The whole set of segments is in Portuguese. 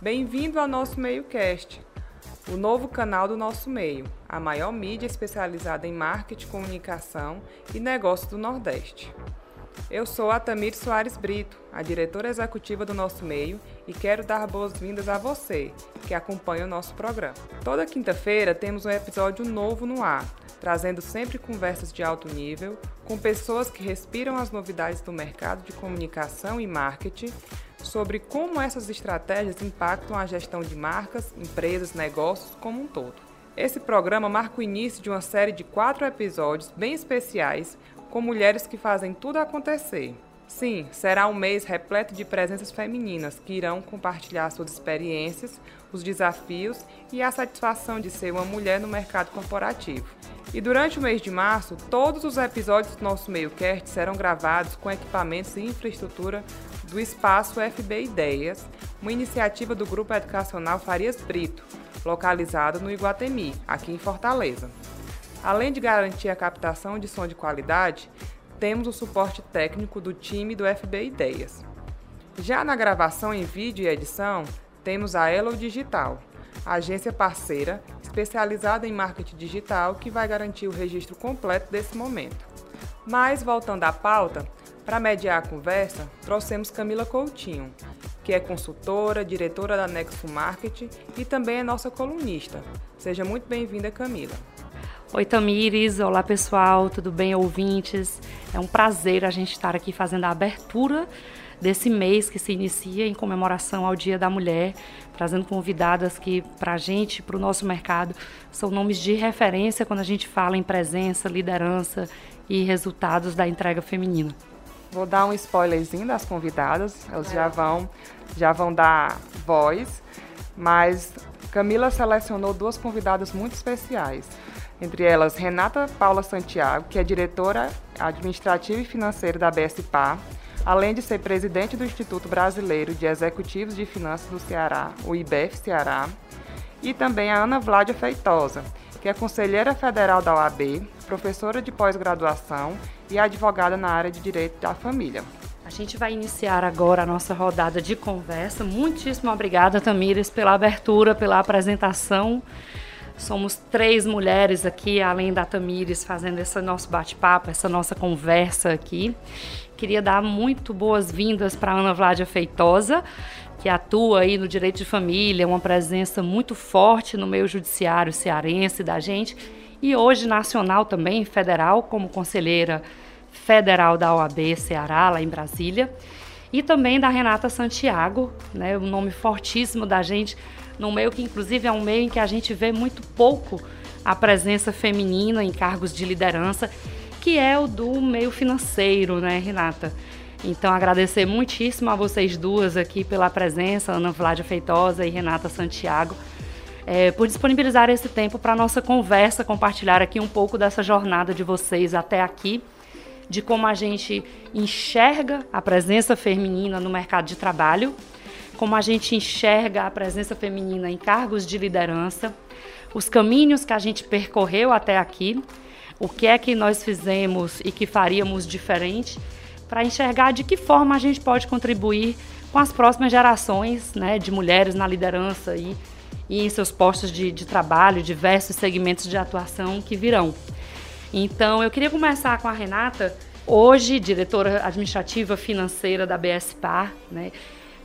Bem-vindo ao nosso MeioCast, o novo canal do nosso meio, a maior mídia especializada em marketing, comunicação e negócios do Nordeste. Eu sou a Tamir Soares Brito, a diretora executiva do nosso meio, e quero dar boas-vindas a você que acompanha o nosso programa. Toda quinta-feira temos um episódio novo no ar, trazendo sempre conversas de alto nível com pessoas que respiram as novidades do mercado de comunicação e marketing sobre como essas estratégias impactam a gestão de marcas, empresas, negócios como um todo. Esse programa marca o início de uma série de quatro episódios bem especiais com mulheres que fazem tudo acontecer. Sim, será um mês repleto de presenças femininas que irão compartilhar suas experiências, os desafios e a satisfação de ser uma mulher no mercado corporativo. E durante o mês de março, todos os episódios do nosso MeioCast serão gravados com equipamentos e infraestrutura do Espaço FB Ideias, uma iniciativa do Grupo Educacional Farias Brito, localizado no Iguatemi, aqui em Fortaleza. Além de garantir a captação de som de qualidade, temos o suporte técnico do time do FB Ideias. Já na gravação em vídeo e edição, temos a Elo Digital, agência parceira especializada em marketing digital que vai garantir o registro completo desse momento. Mas, voltando à pauta, para mediar a conversa, trouxemos Camila Coutinho, que é consultora, diretora da Nexo Marketing e também é nossa colunista. Seja muito bem-vinda, Camila. Oi, Tamires. Olá, pessoal. Tudo bem, ouvintes? É um prazer a gente estar aqui fazendo a abertura desse mês que se inicia em comemoração ao Dia da Mulher, trazendo convidadas que, para a gente, para o nosso mercado, são nomes de referência quando a gente fala em presença, liderança e resultados da entrega feminina. Vou dar um spoilerzinho das convidadas, elas já vão, já vão dar voz, mas Camila selecionou duas convidadas muito especiais entre elas Renata Paula Santiago, que é diretora administrativa e financeira da BSPA, além de ser presidente do Instituto Brasileiro de Executivos de Finanças do Ceará, o IBEF Ceará, e também a Ana Vládia Feitosa, que é conselheira federal da OAB, professora de pós-graduação e advogada na área de Direito da Família. A gente vai iniciar agora a nossa rodada de conversa. Muitíssimo obrigada, Tamires, pela abertura, pela apresentação. Somos três mulheres aqui, além da Tamires, fazendo esse nosso bate-papo, essa nossa conversa aqui. Queria dar muito boas-vindas para Ana Vládia Feitosa, que atua aí no direito de família, uma presença muito forte no meio judiciário cearense da gente e hoje nacional também, federal, como conselheira federal da OAB Ceará, lá em Brasília. E também da Renata Santiago, né, um nome fortíssimo da gente num meio que inclusive é um meio em que a gente vê muito pouco a presença feminina em cargos de liderança, que é o do meio financeiro, né, Renata? Então, agradecer muitíssimo a vocês duas aqui pela presença, Ana Vládia Feitosa e Renata Santiago, é, por disponibilizar esse tempo para a nossa conversa, compartilhar aqui um pouco dessa jornada de vocês até aqui, de como a gente enxerga a presença feminina no mercado de trabalho como a gente enxerga a presença feminina em cargos de liderança, os caminhos que a gente percorreu até aqui, o que é que nós fizemos e que faríamos diferente, para enxergar de que forma a gente pode contribuir com as próximas gerações né, de mulheres na liderança e, e em seus postos de, de trabalho, diversos segmentos de atuação que virão. Então, eu queria começar com a Renata, hoje diretora administrativa financeira da BSPA, né?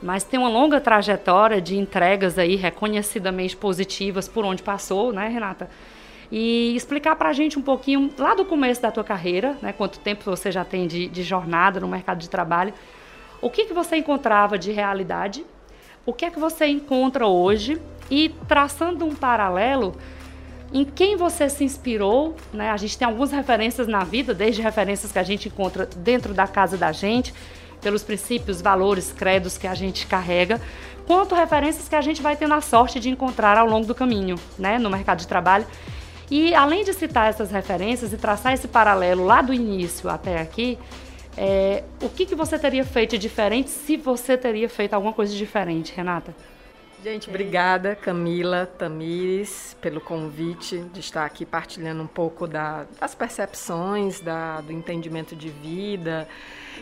Mas tem uma longa trajetória de entregas aí reconhecidamente positivas por onde passou, né, Renata? E explicar para a gente um pouquinho, lá do começo da tua carreira, né, quanto tempo você já tem de, de jornada no mercado de trabalho, o que, que você encontrava de realidade, o que é que você encontra hoje e traçando um paralelo em quem você se inspirou, né? A gente tem algumas referências na vida, desde referências que a gente encontra dentro da casa da gente, pelos princípios, valores, credos que a gente carrega, quanto referências que a gente vai ter na sorte de encontrar ao longo do caminho, né, no mercado de trabalho. E além de citar essas referências e traçar esse paralelo lá do início até aqui, é, o que, que você teria feito diferente se você teria feito alguma coisa diferente, Renata? Gente, obrigada, Camila, Tamires, pelo convite de estar aqui partilhando um pouco da, das percepções, da, do entendimento de vida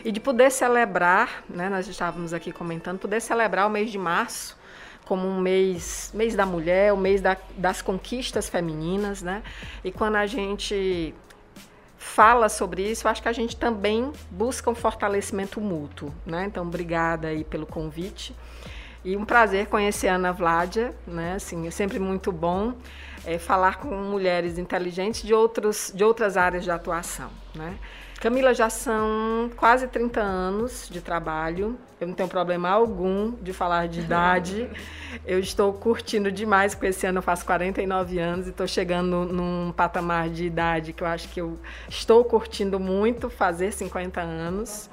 e de poder celebrar, né, nós estávamos aqui comentando, poder celebrar o mês de março como um mês, mês da mulher, o mês da, das conquistas femininas, né? E quando a gente fala sobre isso, acho que a gente também busca um fortalecimento mútuo, né? Então, obrigada aí pelo convite. E um prazer conhecer a Ana Vládia, né? Assim, é sempre muito bom é, falar com mulheres inteligentes de, outros, de outras áreas de atuação, né? Camila, já são quase 30 anos de trabalho. Eu não tenho problema algum de falar de idade. Eu estou curtindo demais, porque esse ano eu faço 49 anos e estou chegando num patamar de idade que eu acho que eu estou curtindo muito fazer 50 anos.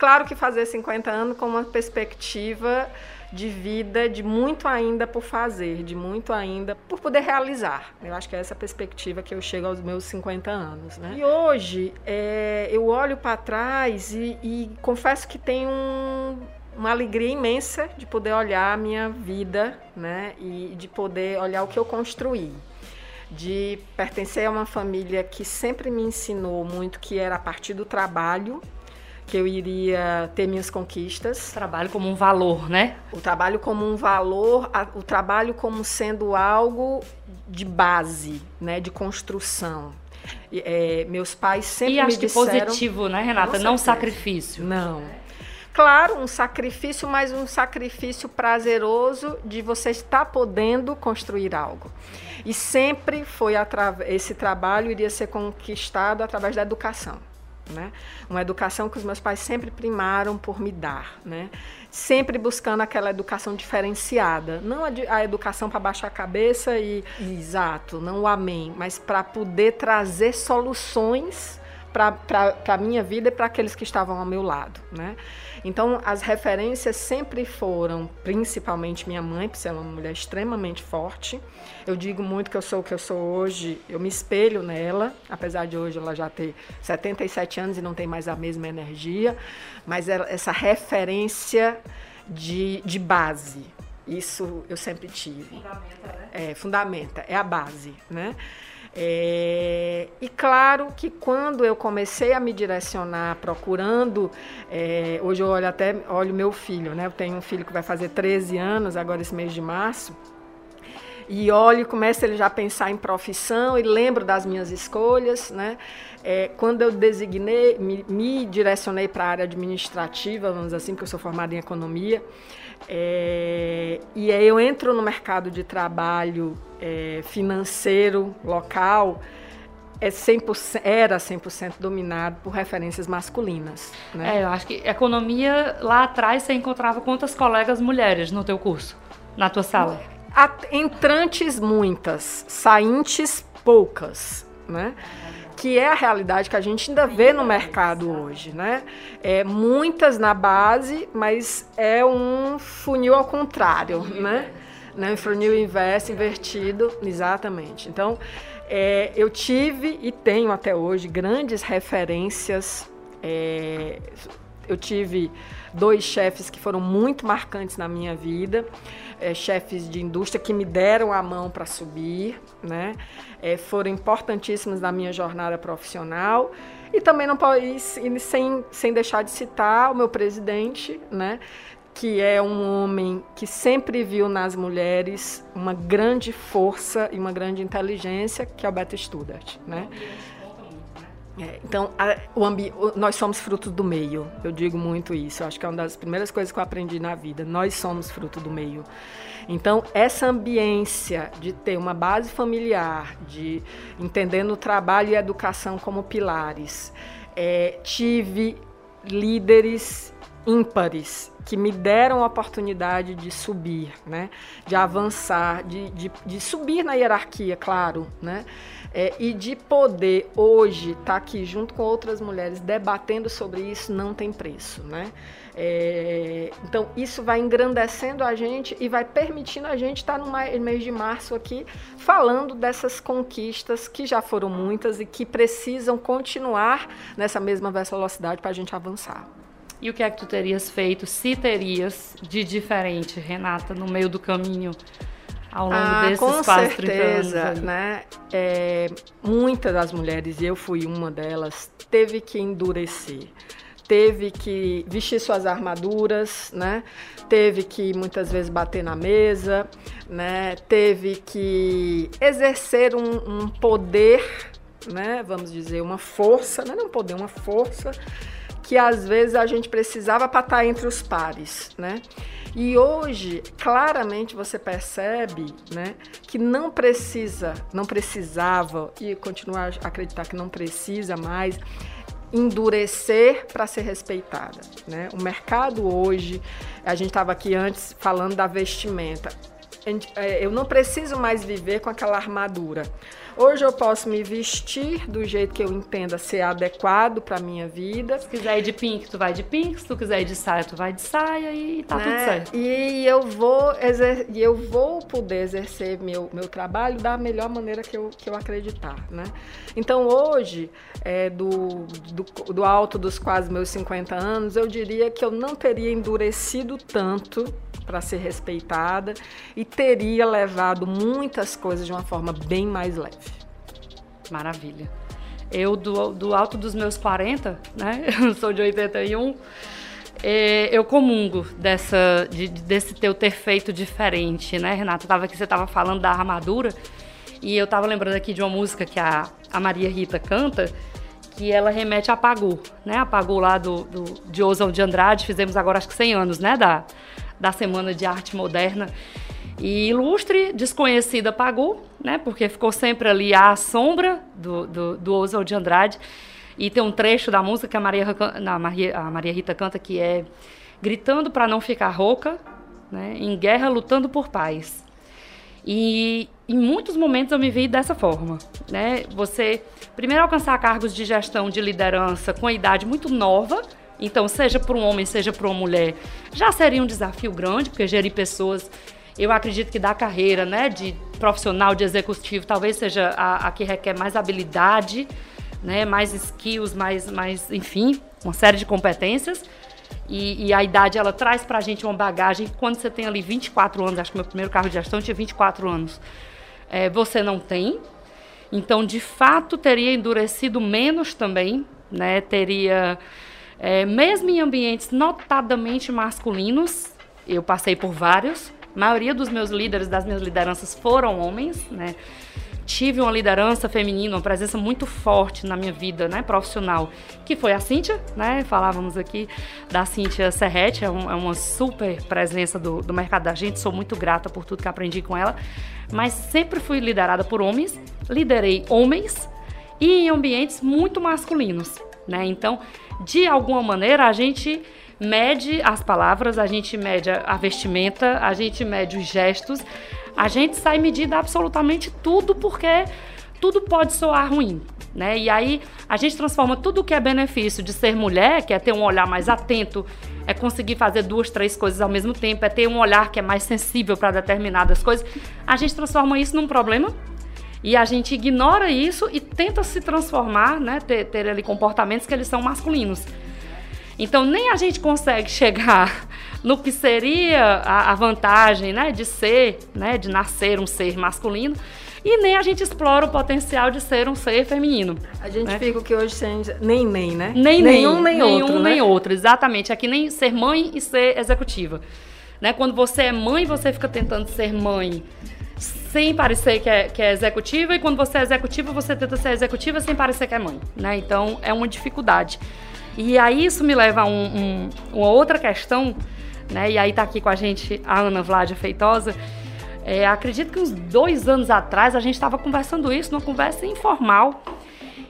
Claro que fazer 50 anos com uma perspectiva de vida, de muito ainda por fazer, de muito ainda por poder realizar. Eu acho que é essa perspectiva que eu chego aos meus 50 anos. Né? E hoje é, eu olho para trás e, e, confesso que tenho um, uma alegria imensa de poder olhar a minha vida né? e de poder olhar o que eu construí de pertencer a uma família que sempre me ensinou muito que era a partir do trabalho que eu iria ter minhas conquistas. O trabalho como um valor, né? O trabalho como um valor, o trabalho como sendo algo de base, né, de construção. É, meus pais sempre e acho me disseram... que positivo, né, Renata? Não sacrifício. Não. Claro, um sacrifício, mas um sacrifício prazeroso de você estar podendo construir algo. E sempre foi esse trabalho iria ser conquistado através da educação. Né? Uma educação que os meus pais sempre primaram por me dar, né? Sempre buscando aquela educação diferenciada, não a, a educação para baixar a cabeça e exato, não o amém, mas para poder trazer soluções para a minha vida e para aqueles que estavam ao meu lado, né? Então, as referências sempre foram, principalmente minha mãe, por ser uma mulher extremamente forte. Eu digo muito que eu sou o que eu sou hoje, eu me espelho nela, apesar de hoje ela já ter 77 anos e não tem mais a mesma energia, mas essa referência de, de base, isso eu sempre tive. Fundamenta, né? É, fundamenta, é a base, né? É, e claro que quando eu comecei a me direcionar procurando, é, hoje eu olho até olho meu filho, né? Eu tenho um filho que vai fazer 13 anos agora esse mês de março. E olho, começa ele já a pensar em profissão e lembro das minhas escolhas, né? É, quando eu designei, me, me direcionei para a área administrativa, vamos assim, porque eu sou formada em economia, é, e aí eu entro no mercado de trabalho é, financeiro local, é 100%, era 100% dominado por referências masculinas. Né? É, eu acho que economia, lá atrás, você encontrava quantas colegas mulheres no teu curso, na tua sala? Entrantes, muitas. Saintes, poucas. Né? Que é a realidade que a gente ainda vê no mercado hoje, né? É, muitas na base, mas é um funil ao contrário, né? né? Funil inverso, invertido, exatamente. Então, é, eu tive e tenho até hoje grandes referências. É, eu tive dois chefes que foram muito marcantes na minha vida, é, chefes de indústria que me deram a mão para subir, né? é, foram importantíssimos na minha jornada profissional. E também não ir sem, sem deixar de citar o meu presidente, né? que é um homem que sempre viu nas mulheres uma grande força e uma grande inteligência, que é o Beto Studart. Né? É, então, a, o ambi nós somos fruto do meio. Eu digo muito isso. Eu acho que é uma das primeiras coisas que eu aprendi na vida. Nós somos fruto do meio. Então, essa ambiência de ter uma base familiar, de entendendo o trabalho e a educação como pilares, é, tive líderes ímpares que me deram a oportunidade de subir, né? de avançar, de, de, de subir na hierarquia, claro, né? É, e de poder hoje estar tá aqui junto com outras mulheres debatendo sobre isso não tem preço, né? É, então isso vai engrandecendo a gente e vai permitindo a gente estar tá no mês de março aqui falando dessas conquistas que já foram muitas e que precisam continuar nessa mesma velocidade para a gente avançar. E o que é que tu terias feito, se terias, de diferente, Renata, no meio do caminho ao longo ah, desses com quase certeza, 30 anos? Né? É, muitas das mulheres, e eu fui uma delas, teve que endurecer teve que vestir suas armaduras, né? Teve que muitas vezes bater na mesa, né? Teve que exercer um, um poder, né? Vamos dizer, uma força, não é um poder, uma força que às vezes a gente precisava para estar entre os pares, né? E hoje, claramente você percebe, né, que não precisa, não precisava e continuar a acreditar que não precisa mais endurecer para ser respeitada. Né? O mercado hoje, a gente estava aqui antes falando da vestimenta. É, eu não preciso mais viver com aquela armadura. Hoje eu posso me vestir do jeito que eu entenda ser adequado para minha vida. Se quiser ir de pink, tu vai de pink. Se tu quiser ir de saia, tu vai de saia e tá né? tudo certo. E eu vou exer eu vou poder exercer meu, meu trabalho da melhor maneira que eu, que eu acreditar, né? Então hoje, é, do, do, do alto dos quase meus 50 anos, eu diria que eu não teria endurecido tanto para ser respeitada e teria levado muitas coisas de uma forma bem mais leve. Maravilha. Eu, do, do alto dos meus 40, né? Eu sou de 81. É, eu comungo dessa, de, desse teu ter feito diferente, né, Renata? Tava aqui, você estava falando da armadura e eu estava lembrando aqui de uma música que a, a Maria Rita canta, que ela remete a Pagu, né? A lá do, do, de Oswald de Andrade, fizemos agora acho que 100 anos, né, da, da Semana de Arte Moderna. E ilustre, desconhecida Pagu, né? Porque ficou sempre ali à sombra do, do, do Oswald de Andrade. E tem um trecho da música que a Maria, a Maria, a Maria Rita canta que é gritando para não ficar rouca, né? Em guerra lutando por paz. E em muitos momentos eu me vi dessa forma, né? Você primeiro alcançar cargos de gestão, de liderança com a idade muito nova, então, seja para um homem, seja para uma mulher, já seria um desafio grande, porque gerir pessoas, eu acredito que da carreira, né, de profissional, de executivo, talvez seja a, a que requer mais habilidade, né, mais skills, mais, mais, enfim, uma série de competências. E, e, a idade ela traz para a gente uma bagagem. Quando você tem ali 24 anos, acho que meu primeiro carro de gestão tinha 24 anos, é, você não tem. Então, de fato, teria endurecido menos também, né? Teria é, mesmo em ambientes notadamente masculinos, eu passei por vários, a maioria dos meus líderes, das minhas lideranças foram homens, né? Tive uma liderança feminina, uma presença muito forte na minha vida né, profissional, que foi a Cíntia, né? Falávamos aqui da Cíntia Serrete, é, um, é uma super presença do, do mercado da gente, sou muito grata por tudo que aprendi com ela, mas sempre fui liderada por homens, liderei homens e em ambientes muito masculinos, né? Então, de alguma maneira, a gente mede as palavras, a gente mede a vestimenta, a gente mede os gestos, a gente sai medindo absolutamente tudo porque tudo pode soar ruim. Né? E aí a gente transforma tudo que é benefício de ser mulher, que é ter um olhar mais atento, é conseguir fazer duas, três coisas ao mesmo tempo, é ter um olhar que é mais sensível para determinadas coisas, a gente transforma isso num problema e a gente ignora isso e tenta se transformar, né, ter, ter ali comportamentos que eles são masculinos. Então nem a gente consegue chegar no que seria a, a vantagem, né, de ser, né, de nascer um ser masculino, e nem a gente explora o potencial de ser um ser feminino. A gente né? fica o que hoje sem nem nem, né? Nem nenhum nem, nem nenhum, outro, nem né? outro, exatamente. Aqui nem ser mãe e ser executiva. Né? Quando você é mãe, você fica tentando ser mãe sem parecer que é, que é executiva, e quando você é executiva, você tenta ser executiva sem parecer que é mãe, né? Então é uma dificuldade. E aí isso me leva a um, um, uma outra questão, né? E aí tá aqui com a gente a Ana Vladia Feitosa. É, acredito que uns dois anos atrás a gente estava conversando isso numa conversa informal.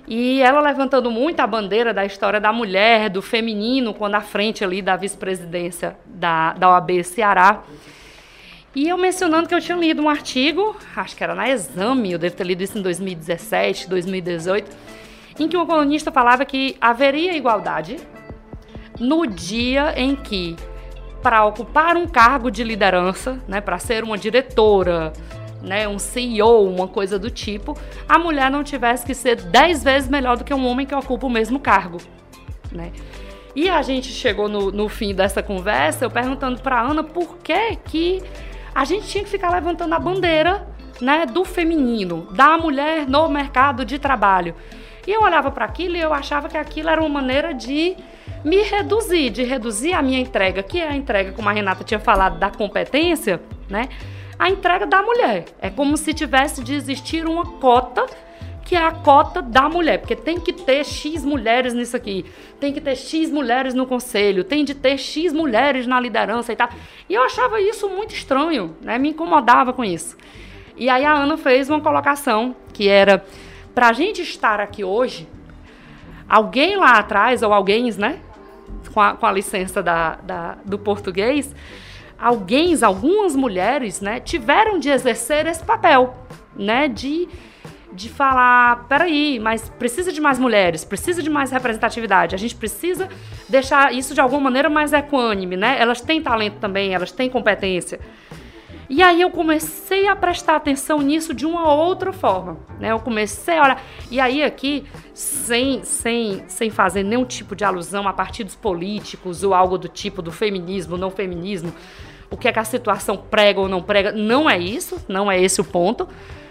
E ela levantando muito a bandeira da história da mulher, do feminino, quando à frente ali da vice-presidência da, da OAB Ceará. E eu mencionando que eu tinha lido um artigo, acho que era na Exame, eu devo ter lido isso em 2017, 2018, em que uma colunista falava que haveria igualdade no dia em que, para ocupar um cargo de liderança, né, para ser uma diretora, né, um CEO, uma coisa do tipo, a mulher não tivesse que ser dez vezes melhor do que um homem que ocupa o mesmo cargo. Né? E a gente chegou no, no fim dessa conversa, eu perguntando para Ana por que que a gente tinha que ficar levantando a bandeira, né, do feminino, da mulher no mercado de trabalho. E eu olhava para aquilo e eu achava que aquilo era uma maneira de me reduzir, de reduzir a minha entrega, que é a entrega, como a Renata tinha falado, da competência, né? A entrega da mulher. É como se tivesse de existir uma cota que é a cota da mulher, porque tem que ter X mulheres nisso aqui, tem que ter X mulheres no conselho, tem de ter X mulheres na liderança e tal. E eu achava isso muito estranho, né? Me incomodava com isso. E aí a Ana fez uma colocação que era para a gente estar aqui hoje, alguém lá atrás, ou alguém, né? Com a, com a licença da, da, do português, alguém, algumas mulheres, né, tiveram de exercer esse papel, né, de de falar, peraí, mas precisa de mais mulheres, precisa de mais representatividade, a gente precisa deixar isso de alguma maneira mais equânime, né? Elas têm talento também, elas têm competência. E aí eu comecei a prestar atenção nisso de uma outra forma, né? Eu comecei a olhar. E aí aqui, sem, sem, sem fazer nenhum tipo de alusão a partidos políticos ou algo do tipo do feminismo, não feminismo, o que é que a situação prega ou não prega, não é isso, não é esse o ponto,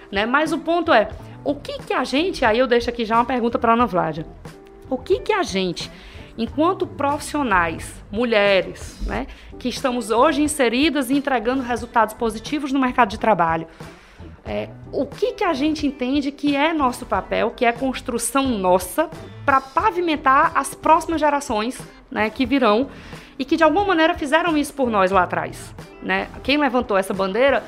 né? Mas o ponto é, o que que a gente, aí eu deixo aqui já uma pergunta para Ana Vládia. O que que a gente, enquanto profissionais, mulheres, né, que estamos hoje inseridas e entregando resultados positivos no mercado de trabalho, é, o que que a gente entende que é nosso papel, que é construção nossa para pavimentar as próximas gerações, né, que virão e que de alguma maneira fizeram isso por nós lá atrás, né? Quem levantou essa bandeira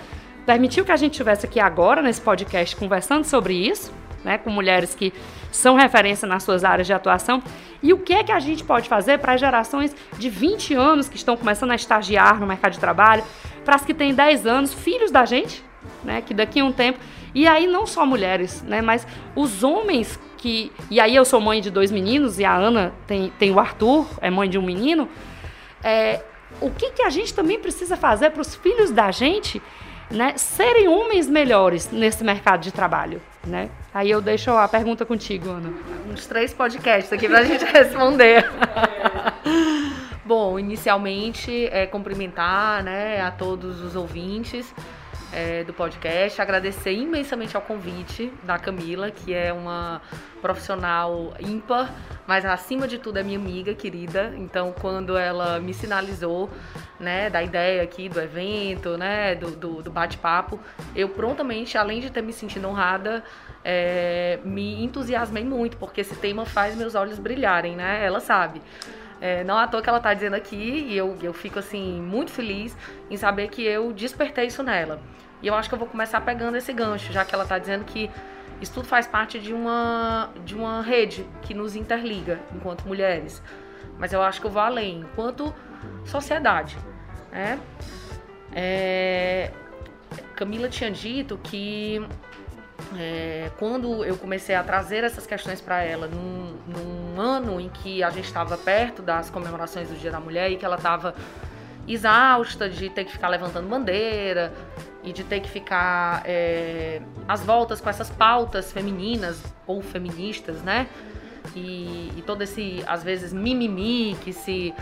permitiu que a gente estivesse aqui agora nesse podcast conversando sobre isso, né, com mulheres que são referência nas suas áreas de atuação. E o que é que a gente pode fazer para as gerações de 20 anos que estão começando a estagiar no mercado de trabalho, para as que têm 10 anos, filhos da gente, né, que daqui a um tempo, e aí não só mulheres, né, mas os homens que, e aí eu sou mãe de dois meninos e a Ana tem, tem o Arthur, é mãe de um menino, é, o que, que a gente também precisa fazer para os filhos da gente né, serem homens melhores nesse mercado de trabalho, né? Aí eu deixo a pergunta contigo, Ana. Uns três podcasts aqui para a gente responder. Bom, inicialmente é cumprimentar, né, a todos os ouvintes é, do podcast, agradecer imensamente ao convite da Camila, que é uma profissional ímpar, mas acima de tudo é minha amiga querida. Então, quando ela me sinalizou, né, da ideia aqui do evento, né, do, do, do bate-papo, eu prontamente, além de ter me sentido honrada, é, me entusiasmei muito, porque esse tema faz meus olhos brilharem, né? Ela sabe. É, não à toa que ela está dizendo aqui, e eu, eu fico assim, muito feliz em saber que eu despertei isso nela. E eu acho que eu vou começar pegando esse gancho, já que ela está dizendo que isso tudo faz parte de uma, de uma rede que nos interliga enquanto mulheres. Mas eu acho que eu vou além, enquanto sociedade. Né? É, Camila tinha dito que é, quando eu comecei a trazer essas questões para ela, num, num, ano em que a gente estava perto das comemorações do Dia da Mulher e que ela estava exausta de ter que ficar levantando bandeira e de ter que ficar é, às voltas com essas pautas femininas ou feministas, né? E, e, todo esse, às vezes, mimimi que se,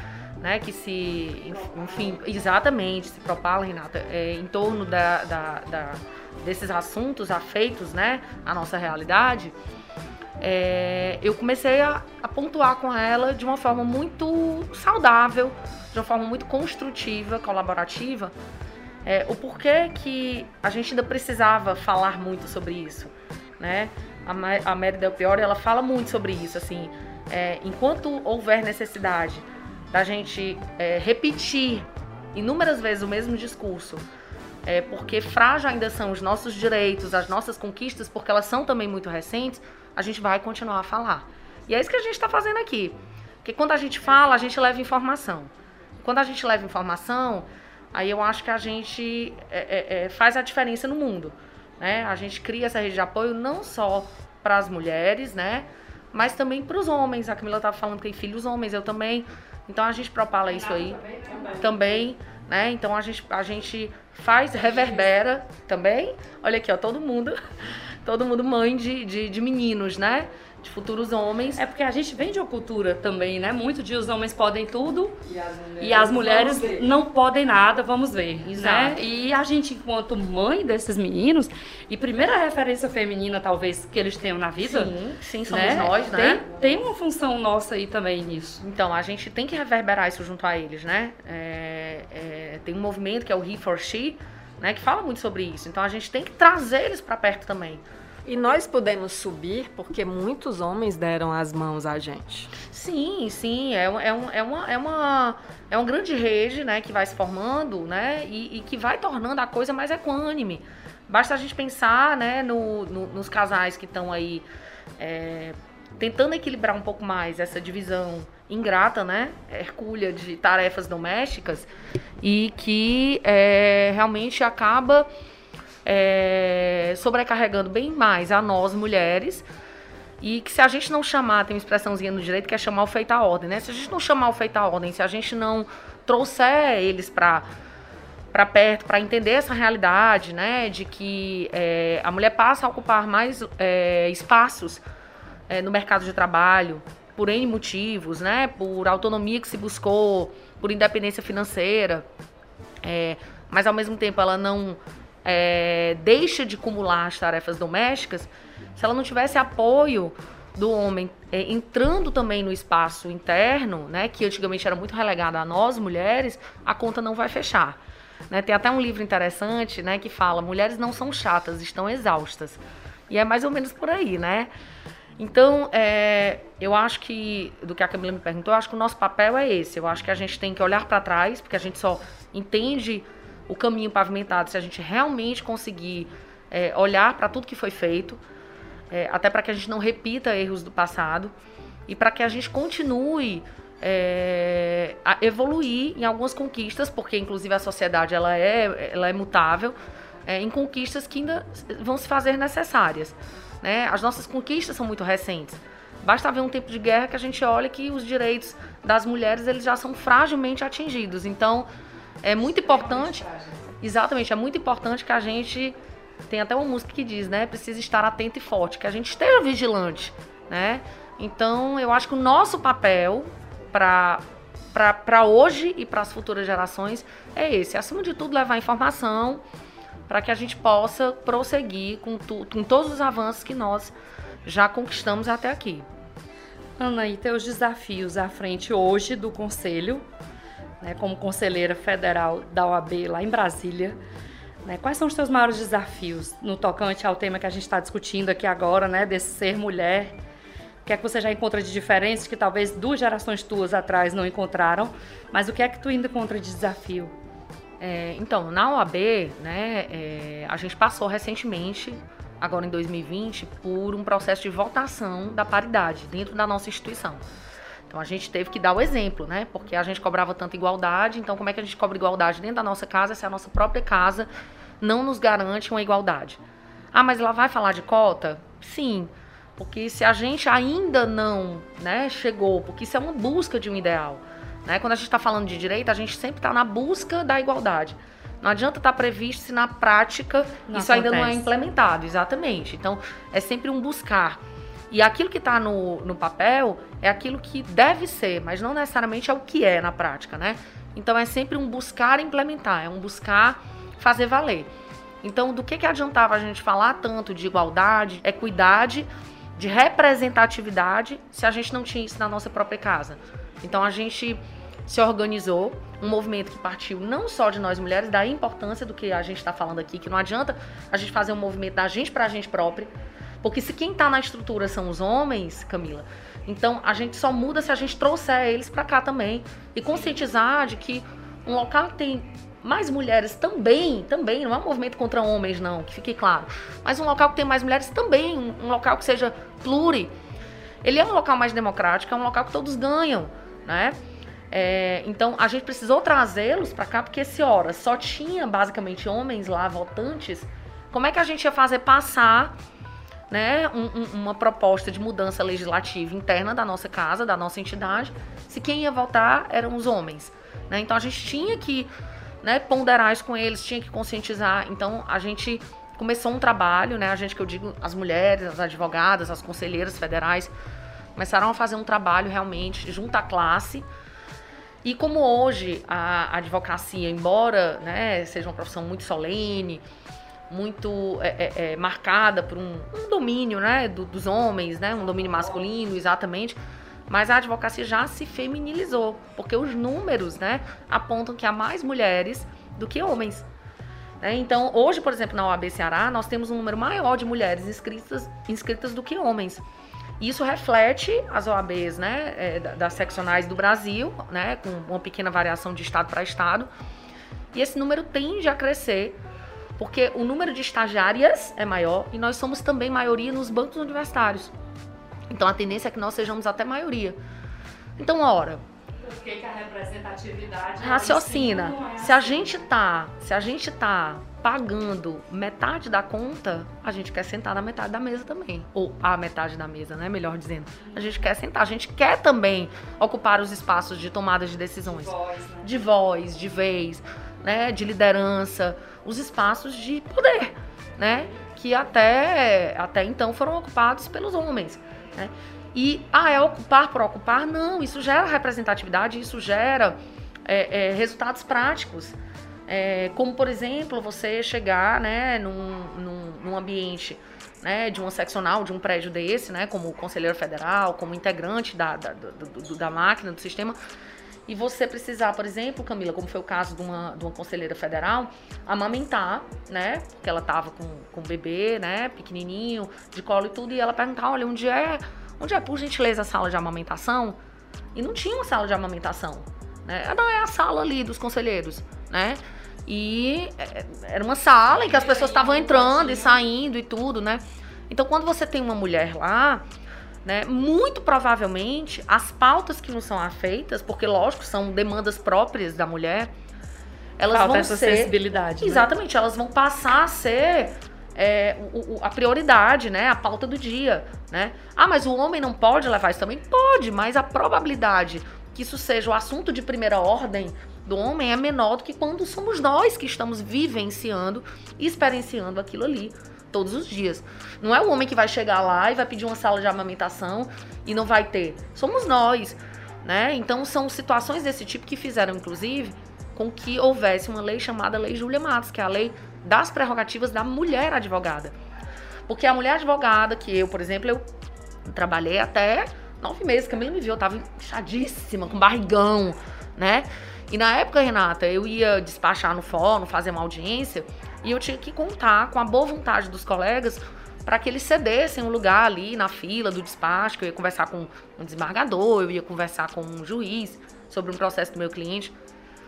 né, que se, enfim, exatamente, se propala, Renata, é, em torno da, da, da, desses assuntos afeitos, né, à nossa realidade, é, eu comecei a, a pontuar com ela de uma forma muito saudável, de uma forma muito construtiva, colaborativa, é, o porquê que a gente ainda precisava falar muito sobre isso, né? A, a Mary Del Piore, ela fala muito sobre isso, assim, é, enquanto houver necessidade da gente é, repetir inúmeras vezes o mesmo discurso, é, porque frágil ainda são os nossos direitos, as nossas conquistas, porque elas são também muito recentes, a gente vai continuar a falar. E é isso que a gente está fazendo aqui. Porque quando a gente fala, a gente leva informação. Quando a gente leva informação, aí eu acho que a gente é, é, é, faz a diferença no mundo. Né? A gente cria essa rede de apoio não só para as mulheres, né? Mas também para os homens. A Camila estava falando que tem filhos homens, eu também. Então a gente propala isso aí também, né? Então a gente, a gente faz, reverbera também. Olha aqui, ó, todo mundo, todo mundo mãe de, de, de meninos, né? De futuros homens. É porque a gente vem de uma cultura também, né? Muito de os homens podem tudo E as mulheres, e as mulheres não podem nada, vamos ver. Exato. Né? E a gente, enquanto mãe desses meninos, e primeira referência feminina, talvez, que eles tenham na vida. Sim, sim, somos né? nós, né? Tem, tem uma função nossa aí também nisso. Então, a gente tem que reverberar isso junto a eles, né? É, é, tem um movimento que é o He for She, né, que fala muito sobre isso. Então, a gente tem que trazer eles para perto também. E nós podemos subir porque muitos homens deram as mãos a gente. Sim, sim, é, é, um- é uma, é, uma, é uma grande rede, né, que vai se formando, né, e, e que vai tornando a coisa mais equânime. Basta a gente pensar, né, no, no- nos casais que estão aí é, tentando equilibrar um pouco mais essa divisão ingrata, né, hercúlea de tarefas domésticas e que é, realmente acaba é, sobrecarregando bem mais a nós mulheres. E que se a gente não chamar, tem uma expressãozinha no direito que é chamar o feito à ordem, né? Se a gente não chamar o feito à ordem, se a gente não trouxer eles para para perto, para entender essa realidade, né, de que é, a mulher passa a ocupar mais é, espaços é, no mercado de trabalho por N motivos, né, por autonomia que se buscou, por independência financeira, é, mas ao mesmo tempo ela não é, deixa de acumular as tarefas domésticas, se ela não tivesse apoio do homem é, entrando também no espaço interno, né, que antigamente era muito relegado a nós mulheres, a conta não vai fechar. Né? Tem até um livro interessante né, que fala: mulheres não são chatas, estão exaustas. E é mais ou menos por aí, né? Então, é, eu acho que, do que a Camila me perguntou, eu acho que o nosso papel é esse. Eu acho que a gente tem que olhar para trás, porque a gente só entende o caminho pavimentado se a gente realmente conseguir é, olhar para tudo que foi feito, é, até para que a gente não repita erros do passado e para que a gente continue é, a evoluir em algumas conquistas, porque inclusive a sociedade ela é, ela é mutável, é, em conquistas que ainda vão se fazer necessárias. Né? As nossas conquistas são muito recentes. Basta ver um tempo de guerra que a gente olha que os direitos das mulheres eles já são fragilmente atingidos. Então, é muito importante. Exatamente, é muito importante que a gente tem até uma música que diz, né, precisa estar atento e forte, que a gente esteja vigilante, né? Então, eu acho que o nosso papel para para hoje e para as futuras gerações é esse. Acima de tudo, levar informação para que a gente possa prosseguir com, tu, com todos os avanços que nós já conquistamos até aqui. Ana, e teus desafios à frente hoje do Conselho, né, como conselheira federal da OAB lá em Brasília, né, quais são os teus maiores desafios no tocante ao tema que a gente está discutindo aqui agora, né, desse ser mulher? O que é que você já encontra de diferenças que talvez duas gerações tuas atrás não encontraram? Mas o que é que tu ainda encontra de desafio? É, então, na OAB, né, é, a gente passou recentemente, agora em 2020, por um processo de votação da paridade dentro da nossa instituição. Então a gente teve que dar o exemplo, né? Porque a gente cobrava tanta igualdade, então como é que a gente cobra igualdade dentro da nossa casa se a nossa própria casa não nos garante uma igualdade? Ah, mas ela vai falar de cota? Sim, porque se a gente ainda não né, chegou, porque isso é uma busca de um ideal. Né? Quando a gente está falando de direito, a gente sempre está na busca da igualdade. Não adianta estar previsto se na prática Não isso ainda não é acontece. implementado, exatamente. Então, é sempre um buscar. E aquilo que está no, no papel é aquilo que deve ser, mas não necessariamente é o que é na prática, né? Então, é sempre um buscar implementar, é um buscar fazer valer. Então, do que, que adiantava a gente falar tanto de igualdade, equidade, de representatividade, se a gente não tinha isso na nossa própria casa? Então, a gente se organizou, um movimento que partiu não só de nós mulheres, da importância do que a gente está falando aqui, que não adianta a gente fazer um movimento da gente para a gente própria, porque se quem está na estrutura são os homens, Camila, então a gente só muda se a gente trouxer eles para cá também e conscientizar de que um local que tem mais mulheres também, também, não é um movimento contra homens não, que fique claro, mas um local que tem mais mulheres também, um, local que seja pluri, ele é um local mais democrático, é um local que todos ganham, né? É, então a gente precisou trazê-los para cá porque esse hora só tinha basicamente homens lá votantes. Como é que a gente ia fazer passar né, um- um- uma proposta de mudança legislativa interna da nossa casa, da nossa entidade, se quem ia votar eram os homens? né? Então a gente tinha que né, ponderar isso com eles, tinha que conscientizar. Então a gente começou um trabalho, né? A gente que eu digo, as mulheres, as advogadas, as conselheiras federais começaram a fazer um trabalho realmente junto à classe. E como hoje a advocacia, embora né, seja uma profissão muito solene, muito é, é, é, marcada por um, um domínio né, do, dos homens, né, um domínio masculino, exatamente, mas a advocacia já se feminilizou, porque os números né, apontam que há mais mulheres do que homens. Né? Então, hoje, por exemplo, na OAB Ceará, nós temos um número maior de mulheres inscritas, inscritas do que homens. Isso reflete as OABs né, é, das seccionais do Brasil, né, com uma pequena variação de estado para estado. E esse número tende a crescer, porque o número de estagiárias é maior e nós somos também maioria nos bancos universitários. Então a tendência é que nós sejamos até maioria. Então, ora, por que, que a representatividade raciocina. É se a gente tá, se a gente tá pagando metade da conta, a gente quer sentar na metade da mesa também. Ou a metade da mesa, né? Melhor dizendo. A gente quer sentar, a gente quer também ocupar os espaços de tomada de decisões. De voz, né? de, voz, de vez, né? De liderança, os espaços de poder, né? Que até, até então foram ocupados pelos homens, né? E, ah, é ocupar por ocupar? Não, isso gera representatividade, isso gera é, é, resultados práticos. É, como, por exemplo, você chegar né, num, num, num ambiente né, de uma seccional, de um prédio desse, né, como conselheiro federal, como integrante da, da, do, do, da máquina, do sistema, e você precisar, por exemplo, Camila, como foi o caso de uma, de uma conselheira federal, amamentar, né, porque ela estava com, com o bebê, né, pequenininho, de colo e tudo, e ela perguntar, olha, onde é, onde é, por gentileza, a sala de amamentação? E não tinha uma sala de amamentação, né, não, é a sala ali dos conselheiros, né, e é, era uma sala em que as pessoas estavam entrando e saindo e tudo, né? Então, quando você tem uma mulher lá, né, muito provavelmente as pautas que não são afeitas, porque lógico, são demandas próprias da mulher, elas Falta vão essa ser sensibilidade. né? Exatamente, elas vão passar a ser é, o, o, a prioridade, né? A pauta do dia, né? Ah, mas o homem não pode levar isso também? Pode, mas a probabilidade que isso seja o assunto de primeira ordem do homem é menor do que quando somos nós que estamos vivenciando e experienciando aquilo ali todos os dias. Não é o homem que vai chegar lá e vai pedir uma sala de amamentação e não vai ter. Somos nós, né? Então são situações desse tipo que fizeram, inclusive, com que houvesse uma lei chamada Lei Júlia Matos, que é a lei das prerrogativas da mulher advogada. Porque a mulher advogada, que eu, por exemplo, eu trabalhei até nove meses, Camila me viu, eu tava inchadíssima, com barrigão, né? E na época, Renata, eu ia despachar no fórum, fazer uma audiência, e eu tinha que contar com a boa vontade dos colegas para que eles cedessem um lugar ali na fila do despacho, que eu ia conversar com um desembargador, eu ia conversar com um juiz sobre um processo do meu cliente.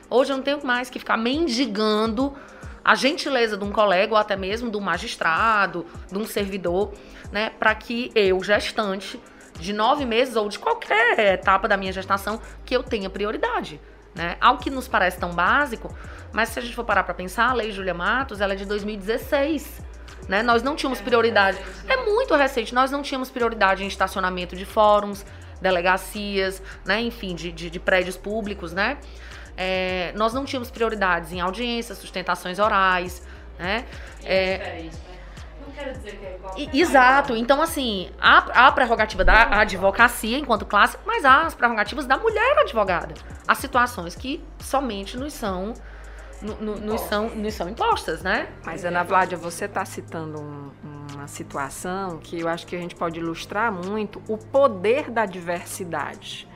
Hoje eu não tenho mais que ficar mendigando a gentileza de um colega ou até mesmo de um magistrado, de um servidor, né, para que eu, gestante, de nove meses ou de qualquer etapa da minha gestação, que eu tenha prioridade. Né? Algo que nos parece tão básico, mas se a gente for parar para pensar, a Lei Júlia Matos ela é de 2016. Né? Nós não tínhamos prioridade. É muito recente. Nós não tínhamos prioridade em estacionamento de fóruns, delegacias, né? enfim, de, de, de prédios públicos. Né? É, nós não tínhamos prioridades em audiências, sustentações orais. Né? É, é, não quero dizer que é igual. Exato. Então, assim, há, há a prerrogativa da advocacia enquanto classe, mas há as prerrogativas da mulher advogada. Há situações que somente nos são. No, no, nos, são, nos são impostas, né? Mas, Ana Vládia, você está citando um, uma situação que eu acho que a gente pode ilustrar muito o poder da diversidade.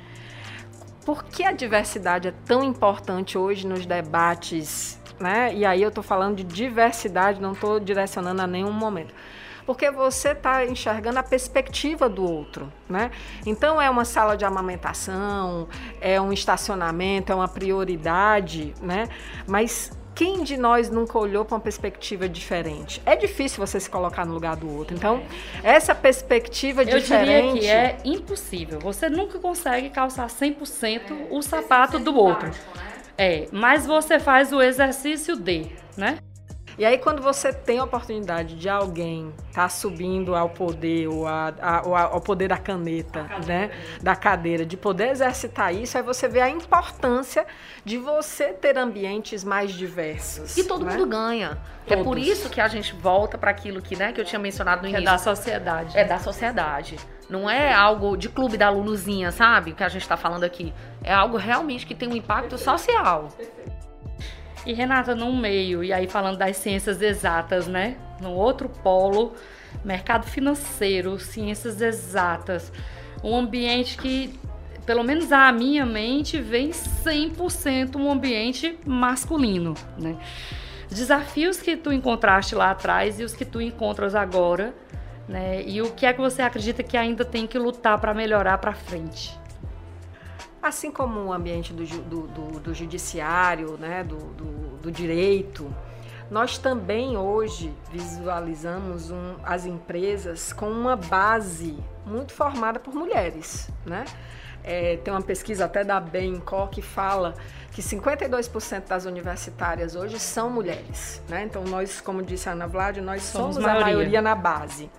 Por que a diversidade é tão importante hoje nos debates né? E aí eu estou falando de diversidade, não estou direcionando a nenhum momento. Porque você está enxergando a perspectiva do outro, né? Então é uma sala de amamentação, é um estacionamento, é uma prioridade, né? Mas quem de nós nunca olhou para uma perspectiva diferente? É difícil você se colocar no lugar do outro. Então, essa perspectiva Eu diferente. diria que é impossível. Você nunca consegue calçar 100% o sapato do outro. É, mas você faz o exercício de, né? E aí, quando você tem a oportunidade de alguém estar tá subindo ao poder, ou, a, a, ao poder da caneta, né? Da cadeira, de poder exercitar isso, aí você vê a importância de você ter ambientes mais diversos. E todo né? mundo ganha. Todos. É por isso que a gente volta para aquilo que, né, que eu tinha mencionado no que início. É da sociedade. É da sociedade. Não é algo de clube da Luluzinha, sabe? Que a gente está falando aqui. É algo realmente que tem um impacto social. E Renata, no meio, e aí falando das ciências exatas, né? No outro polo, mercado financeiro, ciências exatas, um ambiente que, pelo menos a minha mente, vem 100% um ambiente masculino, né? Desafios que tu encontraste lá atrás e os que tu encontras agora, né? E o que é que você acredita que ainda tem que lutar para melhorar para frente? Assim como o ambiente do, do, do, do judiciário, né, do, do, direito, nós também hoje visualizamos um, as empresas com uma base muito formada por mulheres. Né? É, tem uma pesquisa até da Bencor que fala que 52% das universitárias hoje são mulheres. Né? Então, nós, como disse a Ana Vlad, nós somos, somos maioria. a maioria na base.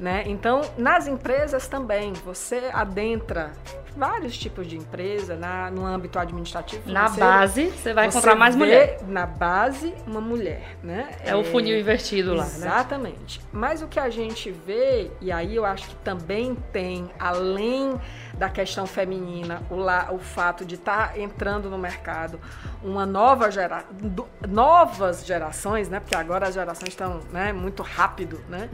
Né? Então, nas empresas também, você adentra vários tipos de empresa na, no âmbito administrativo. Na base, você vai encontrar mais mulher. Na base, uma mulher, né? É, é o funil invertido lá, né? Exatamente. Né? Mas o que a gente vê, e aí eu acho que também tem, além da questão feminina, o, la, o fato de estar tá entrando no mercado uma nova geração, novas gerações, né? Porque agora as gerações estão né, muito rápido, né?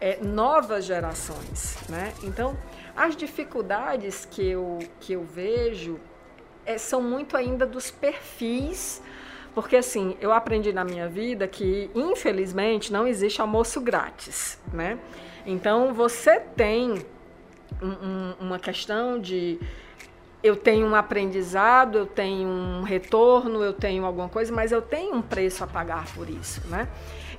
É, novas gerações, né? Então, as dificuldades que eu, que eu vejo é, são muito ainda dos perfis, porque assim, eu aprendi na minha vida que, infelizmente, não existe almoço grátis, né? Então, você tem um, um, uma questão de eu tenho um aprendizado, eu tenho um retorno, eu tenho alguma coisa, mas eu tenho um preço a pagar por isso, né?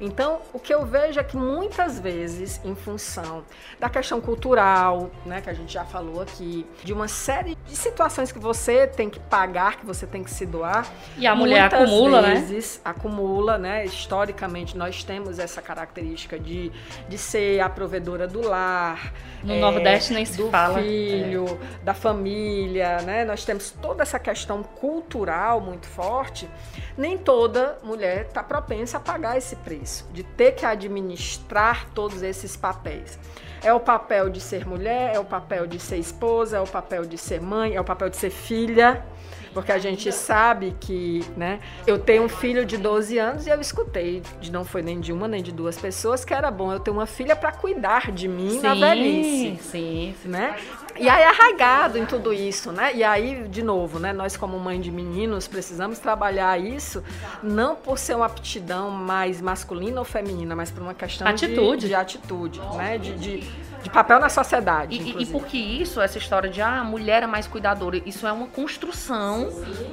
Então, o que eu vejo é que muitas vezes, em função da questão cultural, né, que a gente já falou aqui, de uma série de situações que você tem que pagar, que você tem que se doar. E a mulher acumula, né? vezes, né? acumula, né? Historicamente, nós temos essa característica de, de ser a provedora do lar. No é, Nordeste nem se do fala. filho, é. da família, né? Nós temos toda essa questão cultural muito forte. Nem toda mulher está propensa a pagar esse preço isso, de ter que administrar todos esses papéis. É o papel de ser mulher, é o papel de ser esposa, é o papel de ser mãe, é o papel de ser filha, porque a gente sabe que, né, eu tenho um filho de 12 anos e eu escutei, de não foi nem de uma nem de duas pessoas, que era bom eu ter uma filha para cuidar de mim sim, na velhice. Sim, sim. Né? E aí arraigado em tudo isso, né? E aí, de novo, né, nós como mãe de meninos precisamos trabalhar isso não por ser uma aptidão mais masculina ou feminina, mas por uma questão atitude. De, de atitude, né? de, de de papel na sociedade. E, e, porque isso, essa história de ah, a mulher é mais cuidadora, isso é uma construção,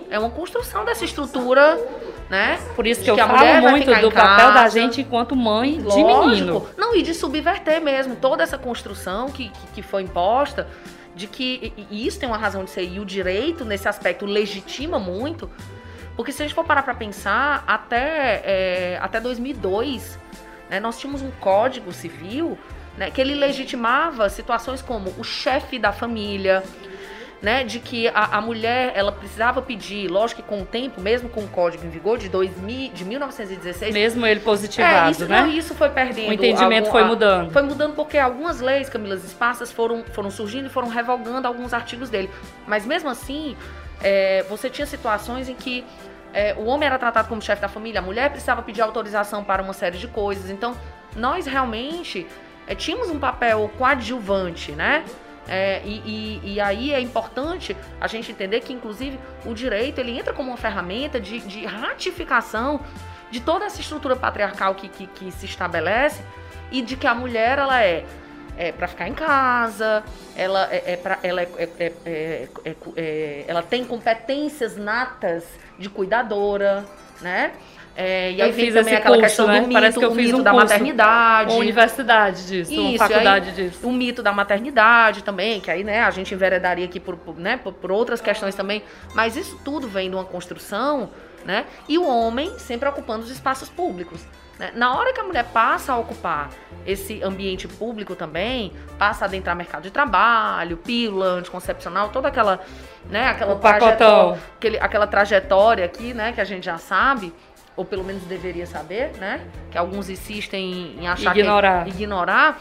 é uma construção dessa estrutura, né? Por isso que, que eu falo muito do papel da gente enquanto mãe Lógico. de menino. Não, e de subverter mesmo toda essa construção que, que, que foi imposta, de que e isso tem uma razão de ser, e o direito, nesse aspecto, legitima muito, porque se a gente for parar para pensar, até, é, até 2002, né, nós tínhamos um código civil né, que ele legitimava situações como o chefe da família, né, de que a, a, mulher ela precisava pedir, lógico que com o tempo, mesmo com o código em vigor de 2000, de 1916, mesmo ele positivado, é, isso, né? Não, isso foi perdendo. O entendimento algum, foi mudando. Foi mudando porque algumas leis, Camilas Espaças, foram foram surgindo e foram revogando alguns artigos dele. Mas mesmo assim, é, você tinha situações em que é, o homem era tratado como chefe da família, a mulher precisava pedir autorização para uma série de coisas. Então, nós realmente é, tínhamos um papel coadjuvante, né? É, e, e, e, aí é importante a gente entender que, inclusive, o direito ele entra como uma ferramenta de, de ratificação de toda essa estrutura patriarcal que, que, que, se estabelece e de que a mulher ela é, é para ficar em casa, ela é, é pra, ela, é, é, é, ela tem competências natas de cuidadora, né? É, e aí eu vem também aquela curso, questão né? do mito, Parece que eu fiz um da curso, maternidade. Uma universidade disso, Isso, uma faculdade aí, disso. O mito da maternidade também, que aí né, a gente enveredaria aqui por, por né, por, por outras questões também. Mas isso tudo vem de uma construção, né? E o homem sempre ocupando os espaços públicos. Né? Na hora que a mulher passa a ocupar esse ambiente público também, passa a adentrar mercado de trabalho, pílula anticoncepcional, toda aquela, né, aquela, trajetória, aquele, aquela trajetória aqui, né, que a gente já sabe, ou pelo menos deveria saber, né, que alguns insistem em achar ignorar. que ignorar,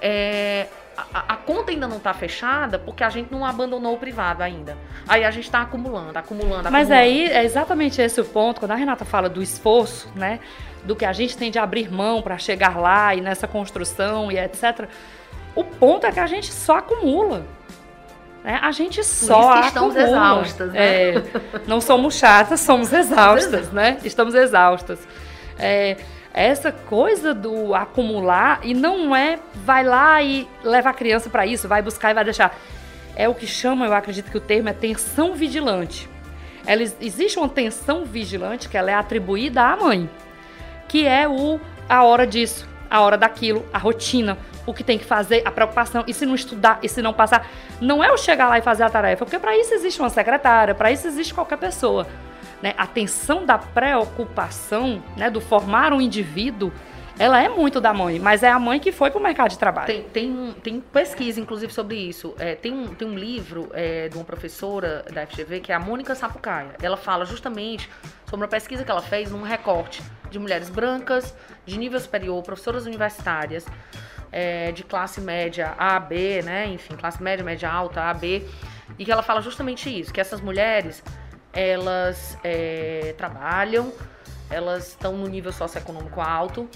é, a, a, conta ainda não está fechada porque a gente não abandonou o privado ainda. Aí a gente está acumulando, acumulando, Mas acumulando. aí é exatamente esse o ponto. Quando a Renata fala do esforço, né? Do que a gente tem de abrir mão para chegar lá e nessa construção e etc. O ponto é que a gente só acumula. Né? A gente só estamos acumula. exaustas, né? É, não somos chatas, somos exaustas, né? Estamos exaustas. É, essa coisa do acumular e não é vai lá e leva a criança para isso, vai buscar e vai deixar. É o que chama, eu acredito que o termo é tensão vigilante. Ela, existe uma tensão vigilante que ela é atribuída à mãe, que é o a hora disso, a hora daquilo, a rotina, o que tem que fazer, a preocupação, e se não estudar, e se não passar, não é o chegar lá e fazer a tarefa, porque para isso existe uma secretária, para isso existe qualquer pessoa né, a tensão da preocupação, né, do formar um indivíduo, ela é muito da mãe, mas é a mãe que foi para o mercado de trabalho. Tem, tem, tem pesquisa, inclusive, sobre isso. É, tem, um, tem um livro é, de uma professora da FGV, que é a Mônica Sapucaia. Ela fala justamente sobre uma pesquisa que ela fez num recorte de mulheres brancas, de nível superior, professoras universitárias, é, de classe média A, B, né? Enfim, classe média, média alta, A, B. E que ela fala justamente isso, que essas mulheres elas é, trabalham, elas estão no nível socioeconômico alto,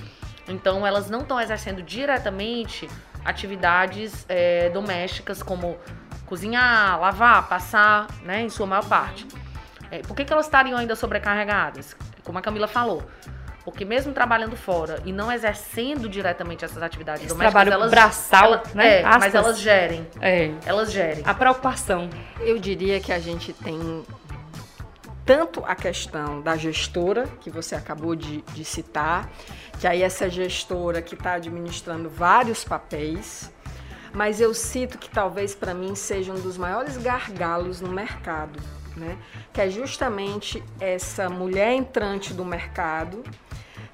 então elas não estão exercendo diretamente atividades é, domésticas como cozinhar, lavar, passar, né, em sua maior parte. É, por que, que elas estariam ainda sobrecarregadas? Como a Camila falou. Porque mesmo trabalhando fora e não exercendo diretamente essas atividades Esse domésticas, trabalho elas, braçal, elas, né? É, mas elas gerem. É. Elas gerem. A preocupação. Eu diria que a gente tem tanto a questão da gestora, que você acabou de, de citar, que aí essa gestora que está administrando vários papéis, mas eu cito que talvez para mim seja um dos maiores gargalos no mercado, né? que é justamente essa mulher entrante do mercado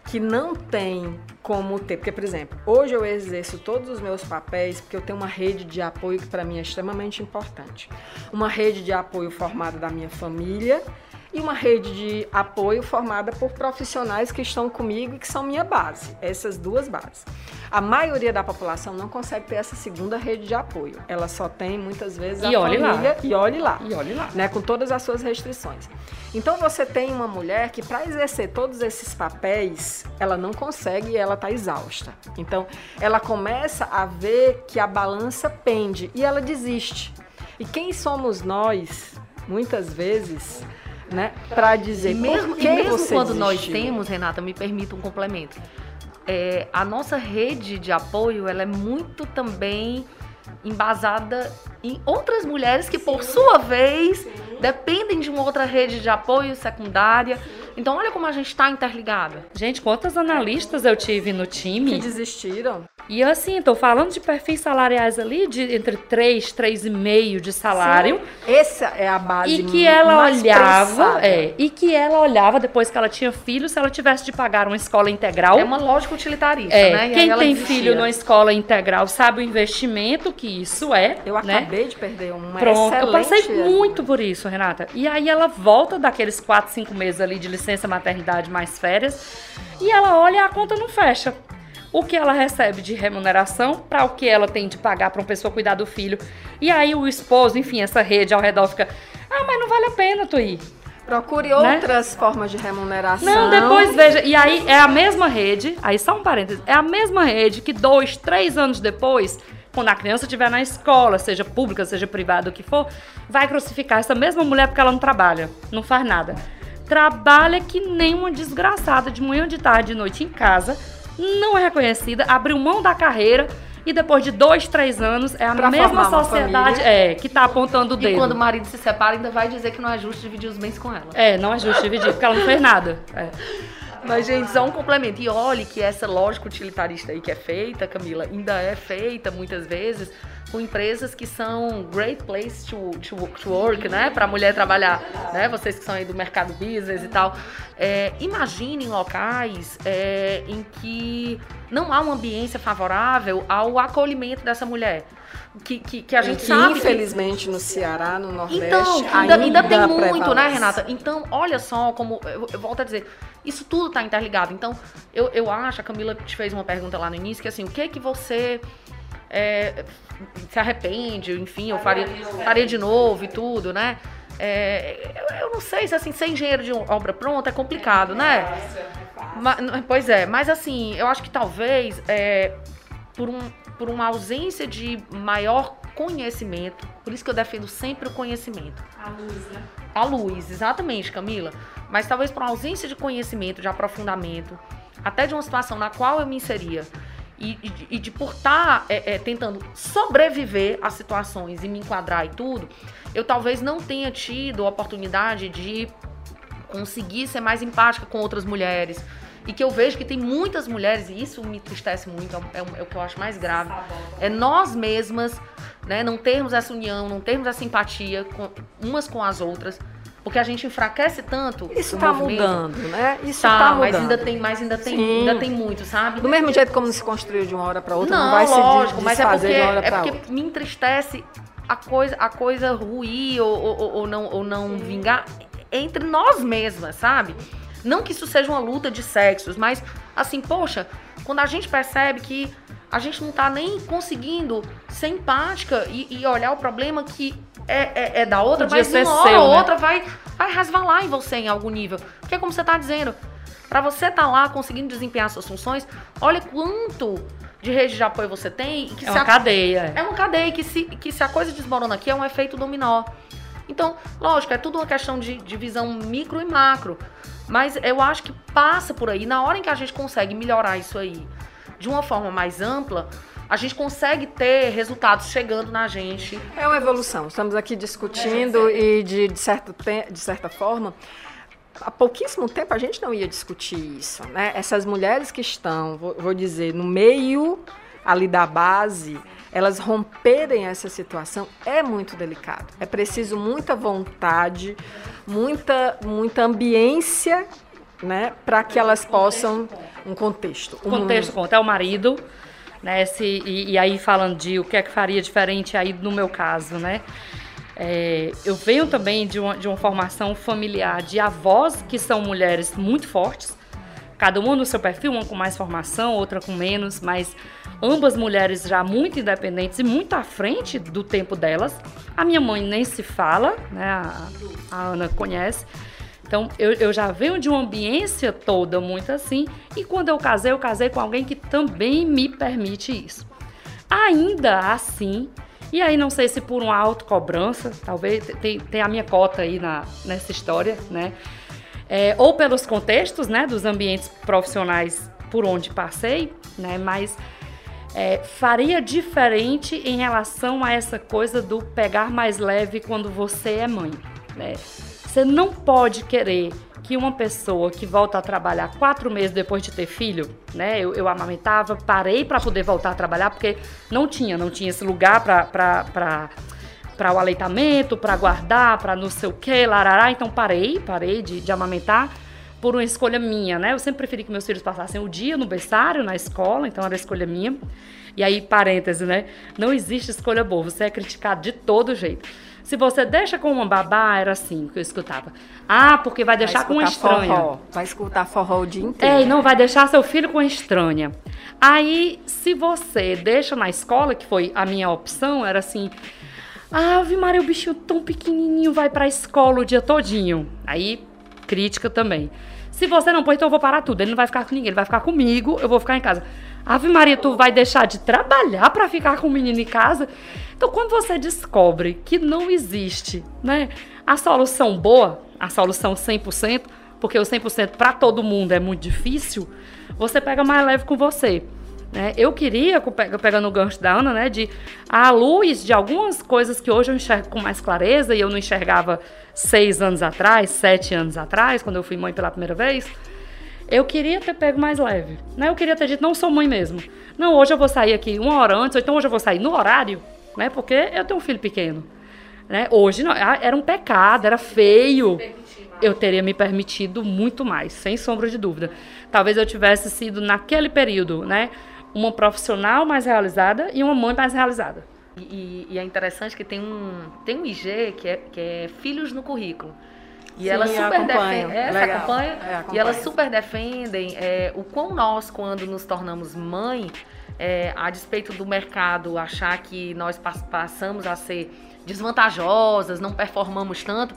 que não tem como ter, porque por exemplo, hoje eu exerço todos os meus papéis porque eu tenho uma rede de apoio que para mim é extremamente importante. Uma rede de apoio formada da minha família e uma rede de apoio formada por profissionais que estão comigo e que são minha base, essas duas bases. A maioria da população não consegue ter essa segunda rede de apoio. Ela só tem muitas vezes e a olhe família lá. e olhe lá, e olhe lá, né, com todas as suas restrições. Então você tem uma mulher que para exercer todos esses papéis, ela não consegue e ela está exausta. Então ela começa a ver que a balança pende e ela desiste. E quem somos nós, muitas vezes, né, para dizer e mesmo, e mesmo você quando desistiu? nós temos, Renata, me permita um complemento. É, a nossa rede de apoio ela é muito também embasada em outras mulheres que, por sua vez, dependem de uma outra rede de apoio secundária. Então, olha como a gente está interligada. Gente, quantas analistas eu tive no time? que desistiram. E assim, tô falando de perfis salariais ali de entre 3, 3,5 de salário. Essa é a base E que ela mais olhava, é, e que ela olhava depois que ela tinha filho, se ela tivesse de pagar uma escola integral. É uma lógica utilitarista, É, né? E quem tem desistia. filho numa escola integral sabe o investimento que isso é. Eu né? acabei de perder uma Pronto, eu passei muito por isso, Renata. E aí ela volta daqueles 4, 5 meses ali de licença maternidade mais férias e ela olha e a conta não fecha. O que ela recebe de remuneração para o que ela tem de pagar para uma pessoa cuidar do filho. E aí o esposo, enfim, essa rede ao redor fica: "Ah, mas não vale a pena tu ir". Procure Né? outras formas de remuneração. Não, depois veja. E aí é a mesma rede, aí só um parênteses, é a mesma rede que dois, três anos depois, quando a criança estiver na escola, seja pública, seja privada, o que for, vai crucificar essa mesma mulher porque ela não trabalha, não faz nada. Trabalha que nem uma desgraçada, de manhã, de tarde, de noite em casa, não é reconhecida, abriu mão da carreira. E depois de dois, três anos, é a Pra mesma sociedade é, que tá apontando o dedo. E quando o marido se separa, ainda vai dizer que não é justo dividir os bens com ela. É, não é justo dividir, porque ela não fez nada. É. Mas, gente, só um complemento. E olhe que essa lógica utilitarista aí que é feita, Camila, ainda é feita muitas vezes com empresas que são great place to, to, to work, né? Para a mulher trabalhar, né? Vocês que são aí do mercado business e tal. É, imaginem locais é, em que não há uma ambiência favorável ao acolhimento dessa mulher. Que, que, que a gente que, sabe. Infelizmente, que... no Ceará, no Nordeste, então, ainda, ainda, ainda tem muito, né, Renata? Então, olha só como. Eu, eu volto a dizer, isso tudo está interligado. Então, eu, eu acho, a Camila te fez uma pergunta lá no início, que assim, o que é que você é, se arrepende, enfim, eu faria, faria de novo e tudo, né? É, eu, eu, não sei se assim, ser engenheiro de obra pronta é complicado, né? Mas, pois é, mas assim, eu acho que talvez é, por um por uma ausência de maior conhecimento. Por isso que eu defendo sempre o conhecimento. A luz, né? A luz, exatamente, Camila. Mas talvez por ausência de conhecimento, de aprofundamento, até de uma situação na qual eu me inseria. E, e, e de por estar tá, é, é, tentando sobreviver a situações e me enquadrar e tudo, eu talvez não tenha tido a oportunidade de conseguir ser mais empática com outras mulheres, e que eu vejo que tem muitas mulheres, e isso me entristece muito, é, é, o que eu acho mais grave, é nós mesmas, né, não termos essa união, não termos essa simpatia com, umas com as outras, porque a gente enfraquece tanto. Isso está mudando, né? Isso tá, tá mudando. mas ainda tem, mas ainda tem, ainda tem muito, sabe? Do mesmo jeito como se construiu de uma hora para outra, não, não vai lógico, se mas é porque, de uma hora para outra. É porque me entristece a coisa, a coisa ruir ou, ou, ou não, ou não vingar entre nós mesmas, sabe? Não que isso seja uma luta de sexos, mas assim, poxa, quando a gente percebe que a gente não tá nem conseguindo ser empática e, e olhar o problema que é, é, é da outra, Podia mas uma hora seu, ou né? outra vai, vai resvalar em você em algum nível. Porque como você tá dizendo, para você estar tá lá conseguindo desempenhar suas funções, olha quanto de rede de apoio você tem. é uma a, cadeia. É uma cadeia que se, que se a coisa desmorona aqui é um efeito dominó. Então, lógico, é tudo uma questão de, de visão micro e macro. Mas eu acho que passa por aí. Na hora em que a gente consegue melhorar isso aí de uma forma mais ampla, a gente consegue ter resultados chegando na gente. É uma evolução. Estamos aqui discutindo e, de, de, certo de certa forma, há pouquíssimo tempo a gente não ia discutir isso. Né? Essas mulheres que estão, vou, vou dizer, no meio ali da base, elas romperem essa situação é muito delicado. É preciso muita vontade, muita, muita ambiência, né, para que elas possam um contexto. Um contexto conta é o marido, né? Se, e, e, aí falando de o que é que faria diferente aí no meu caso, né? É, eu venho também de uma, de uma formação familiar de avós que são mulheres muito fortes, cada uma no seu perfil, uma com mais formação, outra com menos, mas ambas mulheres já muito independentes e muito à frente do tempo delas. A minha mãe nem se fala, né? A, a Ana conhece. Então eu, eu já venho de uma ambiência toda muito assim. E quando eu casei, eu casei com alguém que também me permite isso. Ainda assim, e aí não sei se por uma autocobrança, talvez tem, tem a minha cota aí na, nessa história, né? É, ou pelos contextos, né, dos ambientes profissionais por onde passei, né? Mas é, faria diferente em relação a essa coisa do pegar mais leve quando você é mãe. Né? Você não pode querer que uma pessoa que volta a trabalhar quatro meses depois de ter filho, né? Eu, eu amamentava, parei para poder voltar a trabalhar porque não tinha, não tinha esse lugar para para o aleitamento, para guardar, para não sei o que, larará. Então parei, parei de, de amamentar por uma escolha minha, né? Eu sempre preferi que meus filhos passassem o dia no berçário, na escola, então era escolha minha. E aí, parêntese, né? Não existe escolha boa, você é criticado de todo jeito. Se você deixa com uma babá, era assim que eu escutava. Ah, porque vai deixar vai com uma estranha. Forró. Vai escutar forró o dia inteiro. É, e não vai deixar seu filho com uma estranha. Aí, se você deixa na escola, que foi a minha opção, era assim. Ah, vi Maria, o bichinho tão pequenininho vai pra escola o dia todinho. Aí, crítica também. Se você não pôr, então eu vou parar tudo. Ele não vai ficar com ninguém, ele vai ficar comigo, eu vou ficar em casa. Ave Maria, tu vai deixar de trabalhar para ficar com o menino em casa? Então, quando você descobre que não existe, né, a solução boa, a solução 100%, porque o 100% para todo mundo é muito difícil, você pega mais leve com você. Né? Eu queria, pegando o gancho da Ana, né, de a luz de algumas coisas que hoje eu enxergo com mais clareza e eu não enxergava seis anos atrás, sete anos atrás, quando eu fui mãe pela primeira vez, eu queria ter pego mais leve. Né? Eu queria ter dito, não sou mãe mesmo. Não, hoje eu vou sair aqui uma hora antes, ou então hoje eu vou sair no horário né? Porque eu tenho um filho pequeno. Né? Hoje não, era um pecado, era feio. Eu teria me permitido muito mais, sem sombra de dúvida. Talvez eu tivesse sido, naquele período, né, uma profissional mais realizada e uma mãe mais realizada. E, e é interessante que tem um, tem um IG que é, que é Filhos no Currículo. E elas super defendem. É, acompanha, é, E elas super defendem é, o quão nós, quando nos tornamos mãe, é, a despeito do mercado achar que nós passamos a ser desvantajosas, não performamos tanto,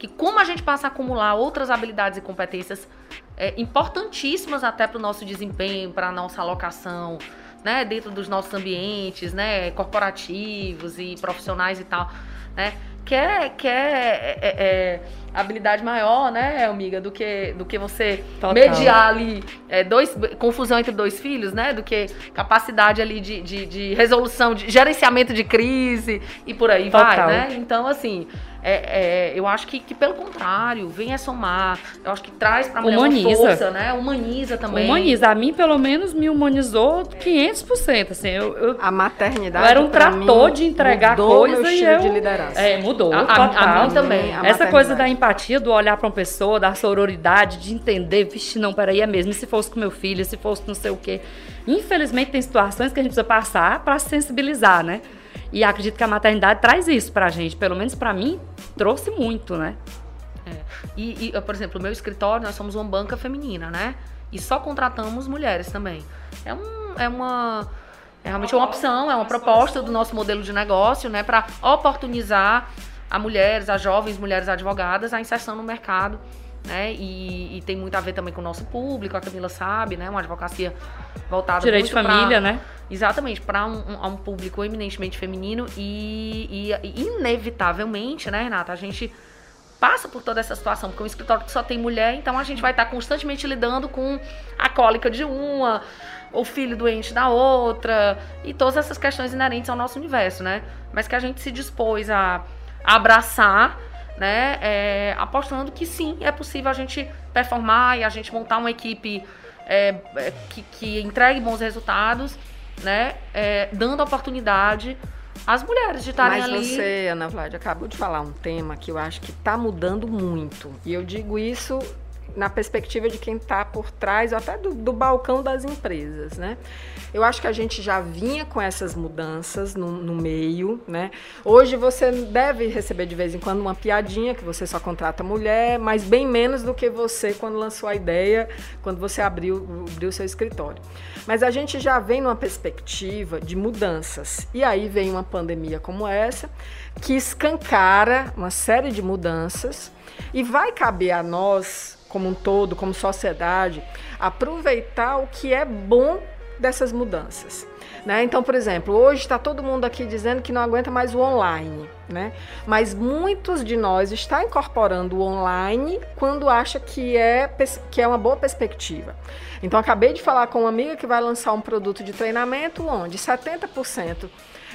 que como a gente passa a acumular outras habilidades e competências é, importantíssimas até para o nosso desempenho, para a nossa alocação, né, dentro dos nossos ambientes, né, corporativos e profissionais e tal, né, quer, quer é, é, é, habilidade maior, né, amiga, do que, do que você Total. mediar ali é, dois, confusão entre dois filhos, né, do que capacidade ali de, de, de resolução, de gerenciamento de crise e por aí Total. vai, né? Então, assim, é, é, eu acho que, que, pelo contrário, vem a somar. Eu acho que traz pra mulher Humaniza. uma força, né? Humaniza também. Humaniza. A mim, pelo menos, me humanizou 500%. Assim, eu, eu a maternidade. Eu era um trator de entregar mudou coisa meu e eu, de liderança. É, mudou. A, total. a, a mim também. A Essa coisa da empatia, do olhar pra uma pessoa, da sororidade, de entender, vixe, não, peraí, é mesmo. E se fosse com meu filho, se fosse não sei o quê. Infelizmente, tem situações que a gente precisa passar para sensibilizar, né? E acredito que a maternidade traz isso pra gente. Pelo menos para mim, trouxe muito, né? É. E, e, por exemplo, o meu escritório, nós somos uma banca feminina, né? E só contratamos mulheres também. É, um, é uma. É realmente uma opção, é uma proposta do nosso modelo de negócio, né? Para oportunizar a mulheres, a jovens mulheres advogadas, a inserção no mercado né? E, e, tem muito a ver também com o nosso público, a Camila sabe, né? Uma advocacia voltada direito de família, pra, né? Exatamente, para um, um, público eminentemente feminino e, e, inevitavelmente, né, Renata, a gente passa por toda essa situação, porque é um escritório que só tem mulher, então a gente vai estar constantemente lidando com a cólica de uma, o filho doente da outra, e todas essas questões inerentes ao nosso universo, né? Mas que a gente se dispôs a abraçar né? É, apostando que sim, é possível a gente performar e a gente montar uma equipe é, é que, que, entregue bons resultados, né? É, dando oportunidade às mulheres de estarem ali. Mas você, Ana Vlad, acabou de falar um tema que eu acho que está mudando muito. E eu digo isso na perspectiva de quem está por trás, até do, do, balcão das empresas, né? Eu acho que a gente já vinha com essas mudanças no, no, meio, né? Hoje você deve receber de vez em quando uma piadinha que você só contrata mulher, mas bem menos do que você quando lançou a ideia, quando você abriu o seu escritório. Mas a gente já vem numa perspectiva de mudanças. E aí vem uma pandemia como essa, que escancara uma série de mudanças e vai caber a nós como um todo, como sociedade, aproveitar o que é bom dessas mudanças. Né? Então, por exemplo, hoje está todo mundo aqui dizendo que não aguenta mais o online, né? mas muitos de nós estão incorporando o online quando acha que é, que é uma boa perspectiva. Então, acabei de falar com uma amiga que vai lançar um produto de treinamento onde 70%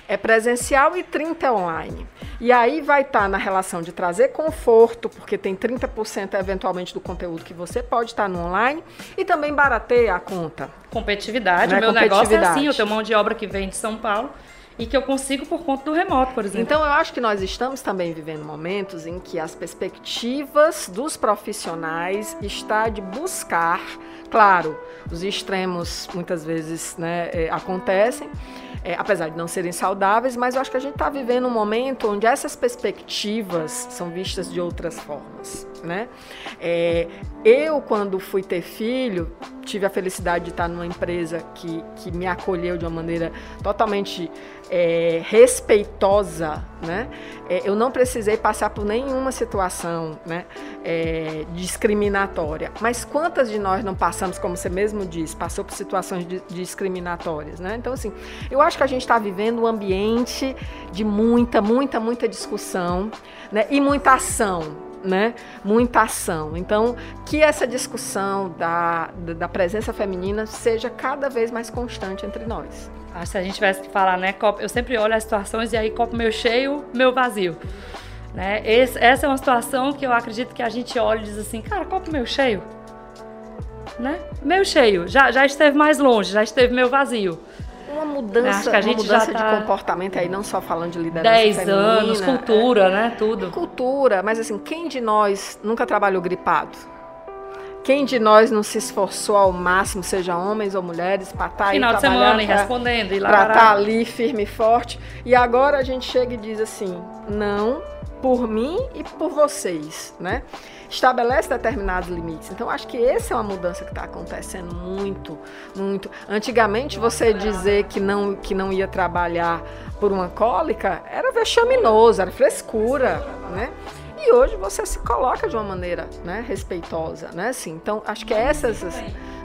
é presencial e 30 é online. E aí vai estar tá na relação de trazer conforto, porque tem 30% eventualmente do conteúdo que você pode estar tá no online, e também barateia a conta. Competitividade, né? o meu negócio é assim, eu tenho mão de obra que vem de São Paulo, e que eu consigo por conta do remoto, por exemplo. Então eu acho que nós estamos também vivendo momentos em que as perspectivas dos profissionais está de buscar, claro, os extremos muitas vezes né, é, acontecem, é, apesar de não serem saudáveis, mas eu acho que a gente está vivendo um momento onde essas perspectivas são vistas de outras formas, né? É, eu, quando fui ter filho, tive a felicidade de estar numa empresa que, que me acolheu de uma maneira totalmente é, respeitosa, né? É, eu não precisei passar por nenhuma situação né, é, discriminatória. Mas quantas de nós não passamos, como você mesmo disse, passou por situações de, discriminatórias, né? Então, assim, eu acho que a gente está vivendo um ambiente de muita, muita, muita discussão né, e muita ação né, muita ação. Então, que essa discussão da, da presença feminina seja cada vez mais constante entre nós. Acho se a gente tivesse que falar, né, copo, eu sempre olho as situações e aí copo meu cheio, meu vazio. Né? Esse, essa é uma situação que eu acredito que a gente olha e diz assim, cara, copo meu cheio. Né? Meu cheio, já, já esteve mais longe, já esteve meu vazio. Uma mudança, uma mudança tá de comportamento aí, não só falando de liderança 10 feminina, anos, cultura, é, né? Tudo. Cultura, mas assim, quem de nós nunca trabalhou gripado? Quem de nós não se esforçou ao máximo, seja homens ou mulheres, para estar tá aí Final de trabalhando, semana, pra- respondendo, e lá. para estar ali firme e forte. E agora a gente chega e diz assim: não, por mim e por vocês, né? Estabelece determinados limites. Então, acho que essa é uma mudança que está acontecendo muito, muito. Antigamente, você dizer que não, que não ia trabalhar por uma cólica era vexaminoso, era frescura, né? E hoje você se coloca de uma maneira né, respeitosa, né? Assim, então, acho que essas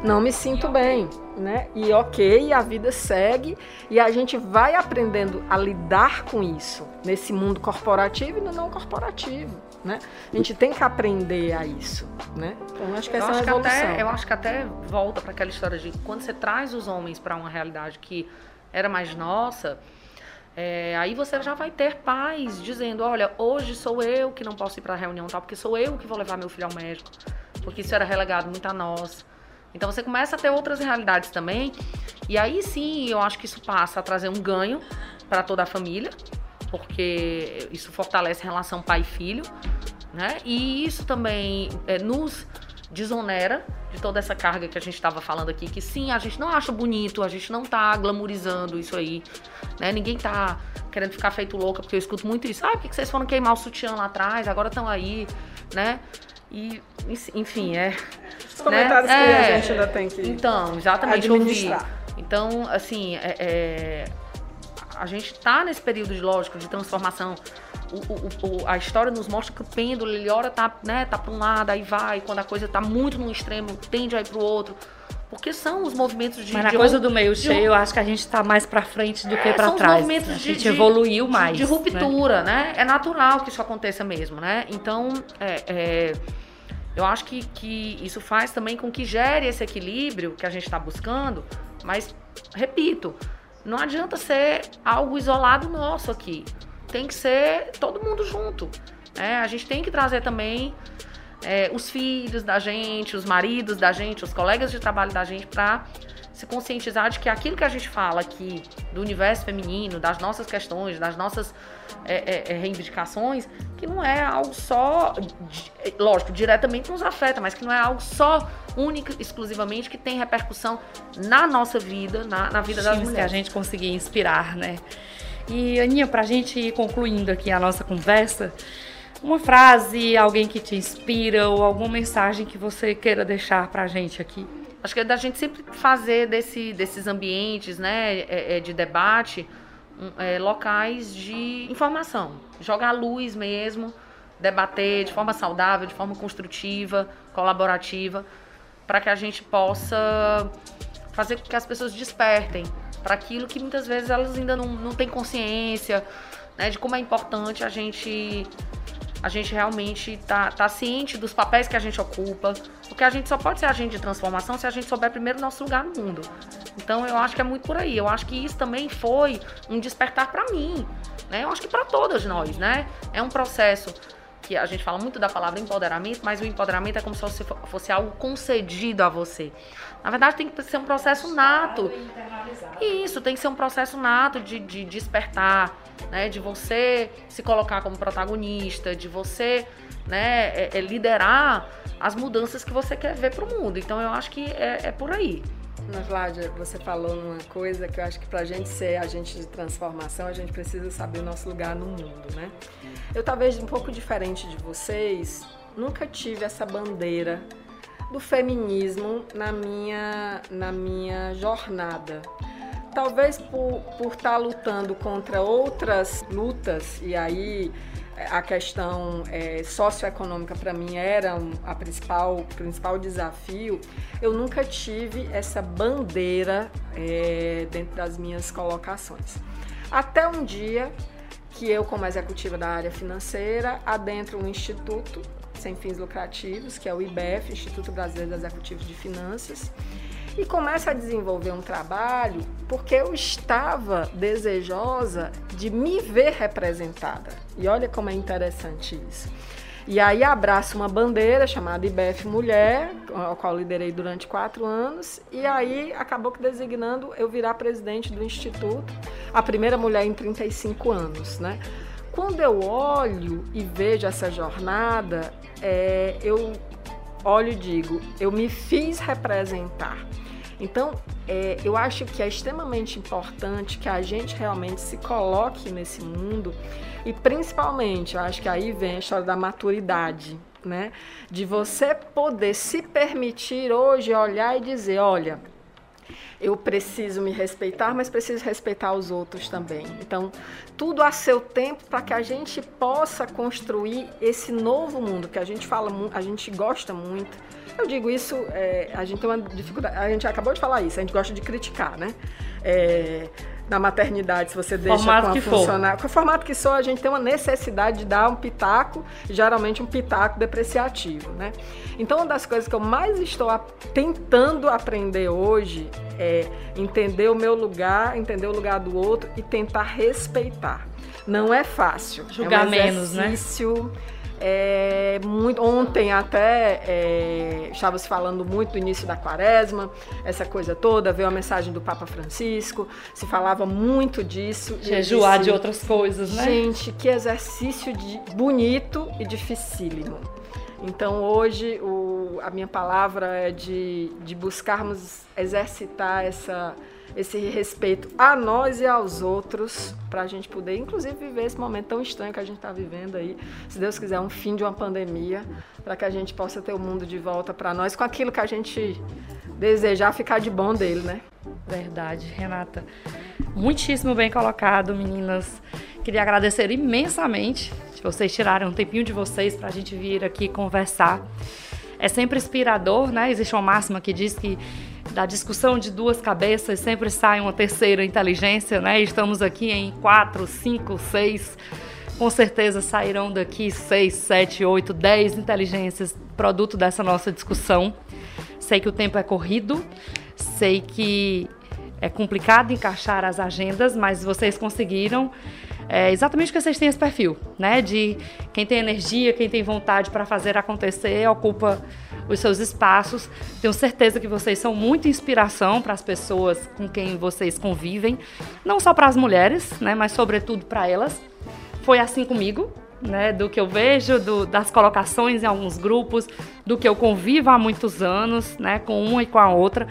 não me sinto bem, né? E ok, a vida segue e a gente vai aprendendo a lidar com isso nesse mundo corporativo e no não corporativo, né? A gente tem que aprender a isso, né? Então acho que Eu essa é acho uma que, até, eu acho que até volta para aquela história de quando você traz os homens para uma realidade que era mais nossa, é, aí você já vai ter pais dizendo, olha, hoje sou eu que não posso ir para a reunião tal, porque sou eu que vou levar meu filho ao médico, porque isso era relegado muito a nós. Então você começa a ter outras realidades também, e aí sim eu acho que isso passa a trazer um ganho para toda a família, porque isso fortalece a relação pai e filho, né? E isso também é, nos desonera de toda essa carga que a gente estava falando aqui, que sim, a gente não acha bonito, a gente não tá glamorizando isso aí, né? Ninguém tá querendo ficar feito louca, porque eu escuto muito isso. Ah, por que vocês foram queimar o sutiã lá atrás, agora estão aí, né? E, enfim, é... Os comentários né? que É. a gente ainda tem que Então, exatamente, ouvir. Então, assim, é, é, a gente tá nesse período, de, lógico, de transformação. O, o- o- a história nos mostra que o pêndulo, ele ora tá, né, tá para um lado, aí vai. Quando a coisa tá muito num extremo, tende a ir pro outro. Porque são os movimentos de... Mas na de coisa do meio de cheio, eu acho que a gente tá mais pra frente do que os trás. movimentos A de- gente de- evoluiu de- mais. De, né? ruptura, né? É natural que isso aconteça mesmo, né? Então, é, é, eu acho que, que isso faz também com que gere esse equilíbrio que a gente está buscando, mas, repito, não adianta ser algo isolado nosso aqui. Tem que ser todo mundo junto. né? A gente tem que trazer também é, os filhos da gente, os maridos da gente, os colegas de trabalho da gente para se conscientizar de que aquilo que a gente fala aqui do universo feminino, das nossas questões, das nossas é, é, é, reivindicações, que não é algo só, lógico, diretamente nos afeta, mas que não é algo só única, exclusivamente, que tem repercussão na nossa vida, na, na vida das times que a mulheres. gente conseguia inspirar, né? E, Aninha, pra gente ir concluindo aqui a nossa conversa, uma frase, alguém que te inspira ou alguma mensagem que você queira deixar pra gente aqui. Acho que é da gente sempre fazer desse, desses ambientes né, é, é, de debate é, locais de informação. Jogar luz mesmo, debater de forma saudável, de forma construtiva, colaborativa, para que a gente possa fazer com que as pessoas despertem para aquilo que muitas vezes elas ainda não, não têm consciência né, de como é importante a gente a gente realmente tá, tá ciente dos papéis que a gente ocupa, porque a gente só pode ser agente de transformação se a gente souber primeiro nosso lugar no mundo. Então eu acho que é muito por aí. Eu acho que isso também foi um despertar para mim, né? Eu acho que para todas nós, né? É um processo que a gente fala muito da palavra empoderamento, mas o empoderamento é como se fosse, fosse algo concedido a você. Na verdade, tem que ser um processo nato. E isso tem que ser um processo nato de, de despertar, né? De você se colocar como protagonista, de você né, é- é liderar as mudanças que você quer ver para o mundo. Então eu acho que é, é por aí. Mas, Ládia, você falou uma coisa que eu acho que pra gente ser agente de transformação, a gente precisa saber o nosso lugar no mundo, né? Eu, talvez um pouco diferente de vocês, nunca tive essa bandeira do feminismo na minha, na minha jornada. Talvez por por estar lutando contra outras lutas, e aí a questão eh, socioeconômica para mim era a principal, principal desafio, eu nunca tive essa bandeira eh, dentro das minhas colocações. Até um dia que eu, como executiva da área financeira, adentro um instituto sem fins lucrativos, que é o IBEF, Instituto Brasileiro de Executivos de Finanças, e começo a desenvolver um trabalho porque eu estava desejosa de me ver representada. E olha como é interessante isso. E aí abraço uma bandeira chamada IBF Mulher, a qual liderei durante quatro anos, e aí acabou que designando eu virar presidente do Instituto, a primeira mulher em 35 anos, né? Quando eu olho e vejo essa jornada, é, eu olho e digo, eu me fiz representar. Então, é, eu acho que é extremamente importante que a gente realmente se coloque nesse mundo e principalmente, eu acho que aí vem a história da maturidade, né? De você poder se permitir hoje olhar e dizer, olha, eu preciso me respeitar, mas preciso respeitar os outros também. Então, tudo a seu tempo para que a gente possa construir esse novo mundo que a gente fala, a gente gosta muito. Eu digo isso, é, a gente tem uma dificuldade, a gente acabou de falar isso, a gente gosta de criticar, né? É, na maternidade, se você deixa formato com a que funcionar. Com o formato que sou, a gente tem uma necessidade de dar um pitaco, geralmente um pitaco depreciativo, né? Então, uma das coisas que eu mais estou a, tentando aprender hoje é entender o meu lugar, entender o lugar do outro e tentar respeitar. Não é fácil. Julgar é um menos, né? É, muito, ontem até é, estava se falando muito do início da quaresma, essa coisa toda, veio a mensagem do Papa Francisco, se falava muito disso. Jejuar disse, de outras coisas, né? Gente, que exercício de, bonito e dificílimo. Então hoje o, a minha palavra é de, de buscarmos exercitar essa, esse respeito a nós e aos outros, para a gente poder, inclusive, viver esse momento tão estranho que a gente está vivendo aí. Se Deus quiser, um fim de uma pandemia, para que a gente possa ter o mundo de volta para nós com aquilo que a gente desejar ficar de bom dele, né? Verdade, Renata. Muitíssimo bem colocado, meninas. Queria agradecer imensamente de vocês tirarem um tempinho de vocês para a gente vir aqui conversar. É sempre inspirador, né? Existe uma máxima que diz que da discussão de duas cabeças sempre sai uma terceira inteligência, né? Estamos aqui em quatro, cinco, seis. Com certeza sairão daqui seis, sete, oito, dez inteligências produto dessa nossa discussão. Sei que o tempo é corrido, sei que é complicado encaixar as agendas, mas vocês conseguiram. É exatamente porque vocês têm esse perfil, né? De quem tem energia, quem tem vontade para fazer acontecer, ocupa os seus espaços. Tenho certeza que vocês são muita inspiração para as pessoas com quem vocês convivem, não só para as mulheres, né, mas sobretudo para elas. Foi assim comigo, né, do que eu vejo, do, das colocações em alguns grupos, do que eu convivo há muitos anos, né, com uma e com a outra.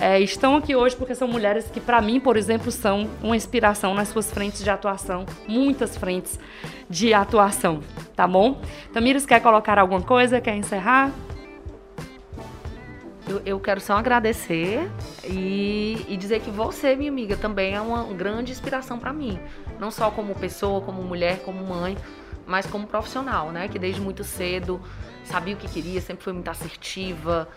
É, estão aqui hoje porque são mulheres que, para mim, por exemplo, são uma inspiração nas suas frentes de atuação, muitas frentes de atuação, tá bom? Tamires, quer colocar alguma coisa? Quer encerrar? Eu, eu quero só agradecer e, e, dizer que você, minha amiga, também é uma grande inspiração para mim. Não só como pessoa, como mulher, como mãe, mas como profissional, né? Que desde muito cedo sabia o que queria, sempre foi muito assertiva,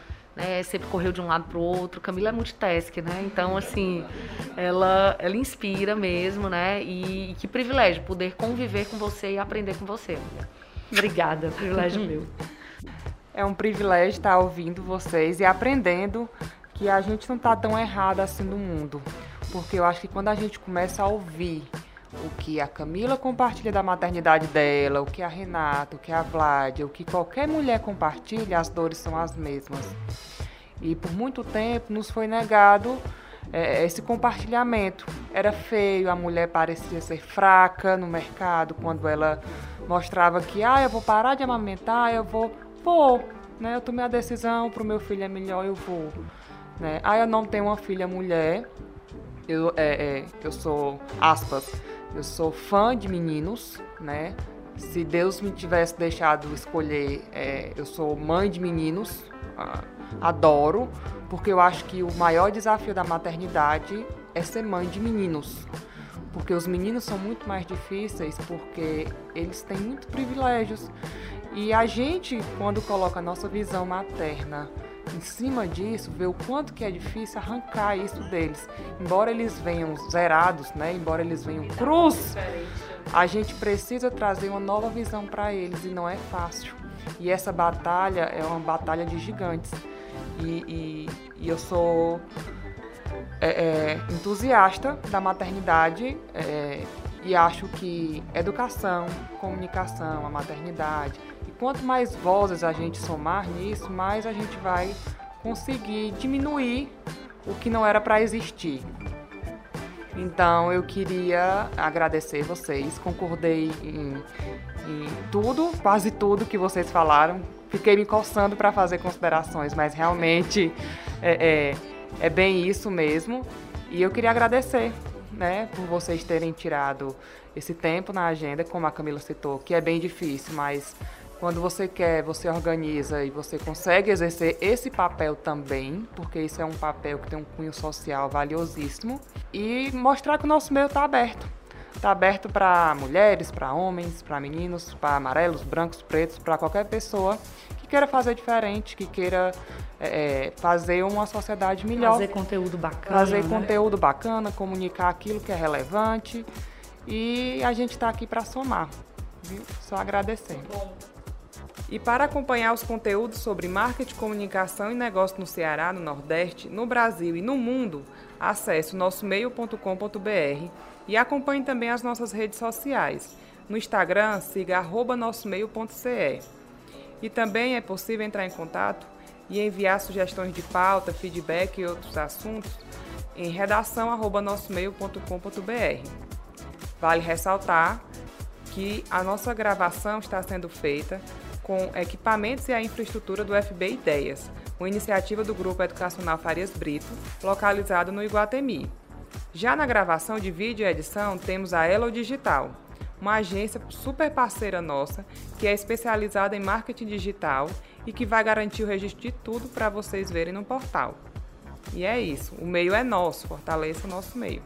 né? Sempre correu de um lado para o outro. Camila é multitask, né? Então, assim, ela, ela inspira mesmo, né? E, e que privilégio poder conviver com você e aprender com você. Obrigada, privilégio meu. É um privilégio estar ouvindo vocês e aprendendo que a gente não está tão errado assim no mundo. Porque eu acho que quando a gente começa a ouvir o que a Camila compartilha da maternidade dela, o que a Renata, o que a Vlad, o que qualquer mulher compartilha, as dores são as mesmas. E por muito tempo nos foi negado é, esse compartilhamento. Era feio, a mulher parecia ser fraca no mercado quando ela mostrava que, ah, eu vou parar de amamentar, eu vou Vou, né? Eu tomei a decisão, pro meu filho é melhor, eu vou. Né? Ah, eu não tenho uma filha mulher. Eu, é, é, eu sou, aspas, eu sou fã de meninos, né? Se Deus me tivesse deixado escolher, é, eu sou mãe de meninos, ah, adoro, porque eu acho que o maior desafio da maternidade é ser mãe de meninos. Porque os meninos são muito mais difíceis, porque eles têm muitos privilégios. E a gente, quando coloca a nossa visão materna em cima disso, vê o quanto que é difícil arrancar isso deles. Embora eles venham zerados, né? Embora eles venham cruz, a gente precisa trazer uma nova visão para eles e não é fácil. E essa batalha é uma batalha de gigantes. E, e, e eu sou é, é, entusiasta da maternidade. É, e acho que educação, comunicação, a maternidade, e quanto mais vozes a gente somar nisso, mais a gente vai conseguir diminuir o que não era para existir. Então eu queria agradecer vocês, concordei em, em tudo, quase tudo que vocês falaram. Fiquei me coçando para fazer considerações, mas realmente é, é, é bem isso mesmo. E eu queria agradecer né, por vocês terem tirado esse tempo na agenda, como a Camila citou, que é bem difícil, mas quando você quer, você organiza e você consegue exercer esse papel também, porque isso é um papel que tem um cunho social valiosíssimo, e mostrar que o nosso meio está aberto. Está aberto para mulheres, para homens, para meninos, para amarelos, brancos, pretos, para qualquer pessoa que queira fazer diferente, que queira é, é fazer uma sociedade melhor. Fazer conteúdo bacana. Fazer né? conteúdo bacana, comunicar aquilo que é relevante. E a gente está aqui para somar. Viu? Só agradecer. Bom. E para acompanhar os conteúdos sobre marketing, comunicação e negócio no Ceará, no Nordeste, no Brasil e no mundo, acesse nosso meio.com.br e acompanhe também as nossas redes sociais. No Instagram, siga arroba nossomeio.ce. E também é possível entrar em contato e enviar sugestões de pauta, feedback e outros assuntos em redação arroba nossomeio.com.br. Vale ressaltar que a nossa gravação está sendo feita com equipamentos e a infraestrutura do FB Ideias, uma iniciativa do Grupo Educacional Farias Brito, localizado no Iguatemi. Já na gravação de vídeo e edição, temos a Elo Digital, uma agência super parceira nossa que é especializada em marketing digital e que vai garantir o registro de tudo para vocês verem no portal. E é isso, o meio é nosso, fortaleça o nosso meio.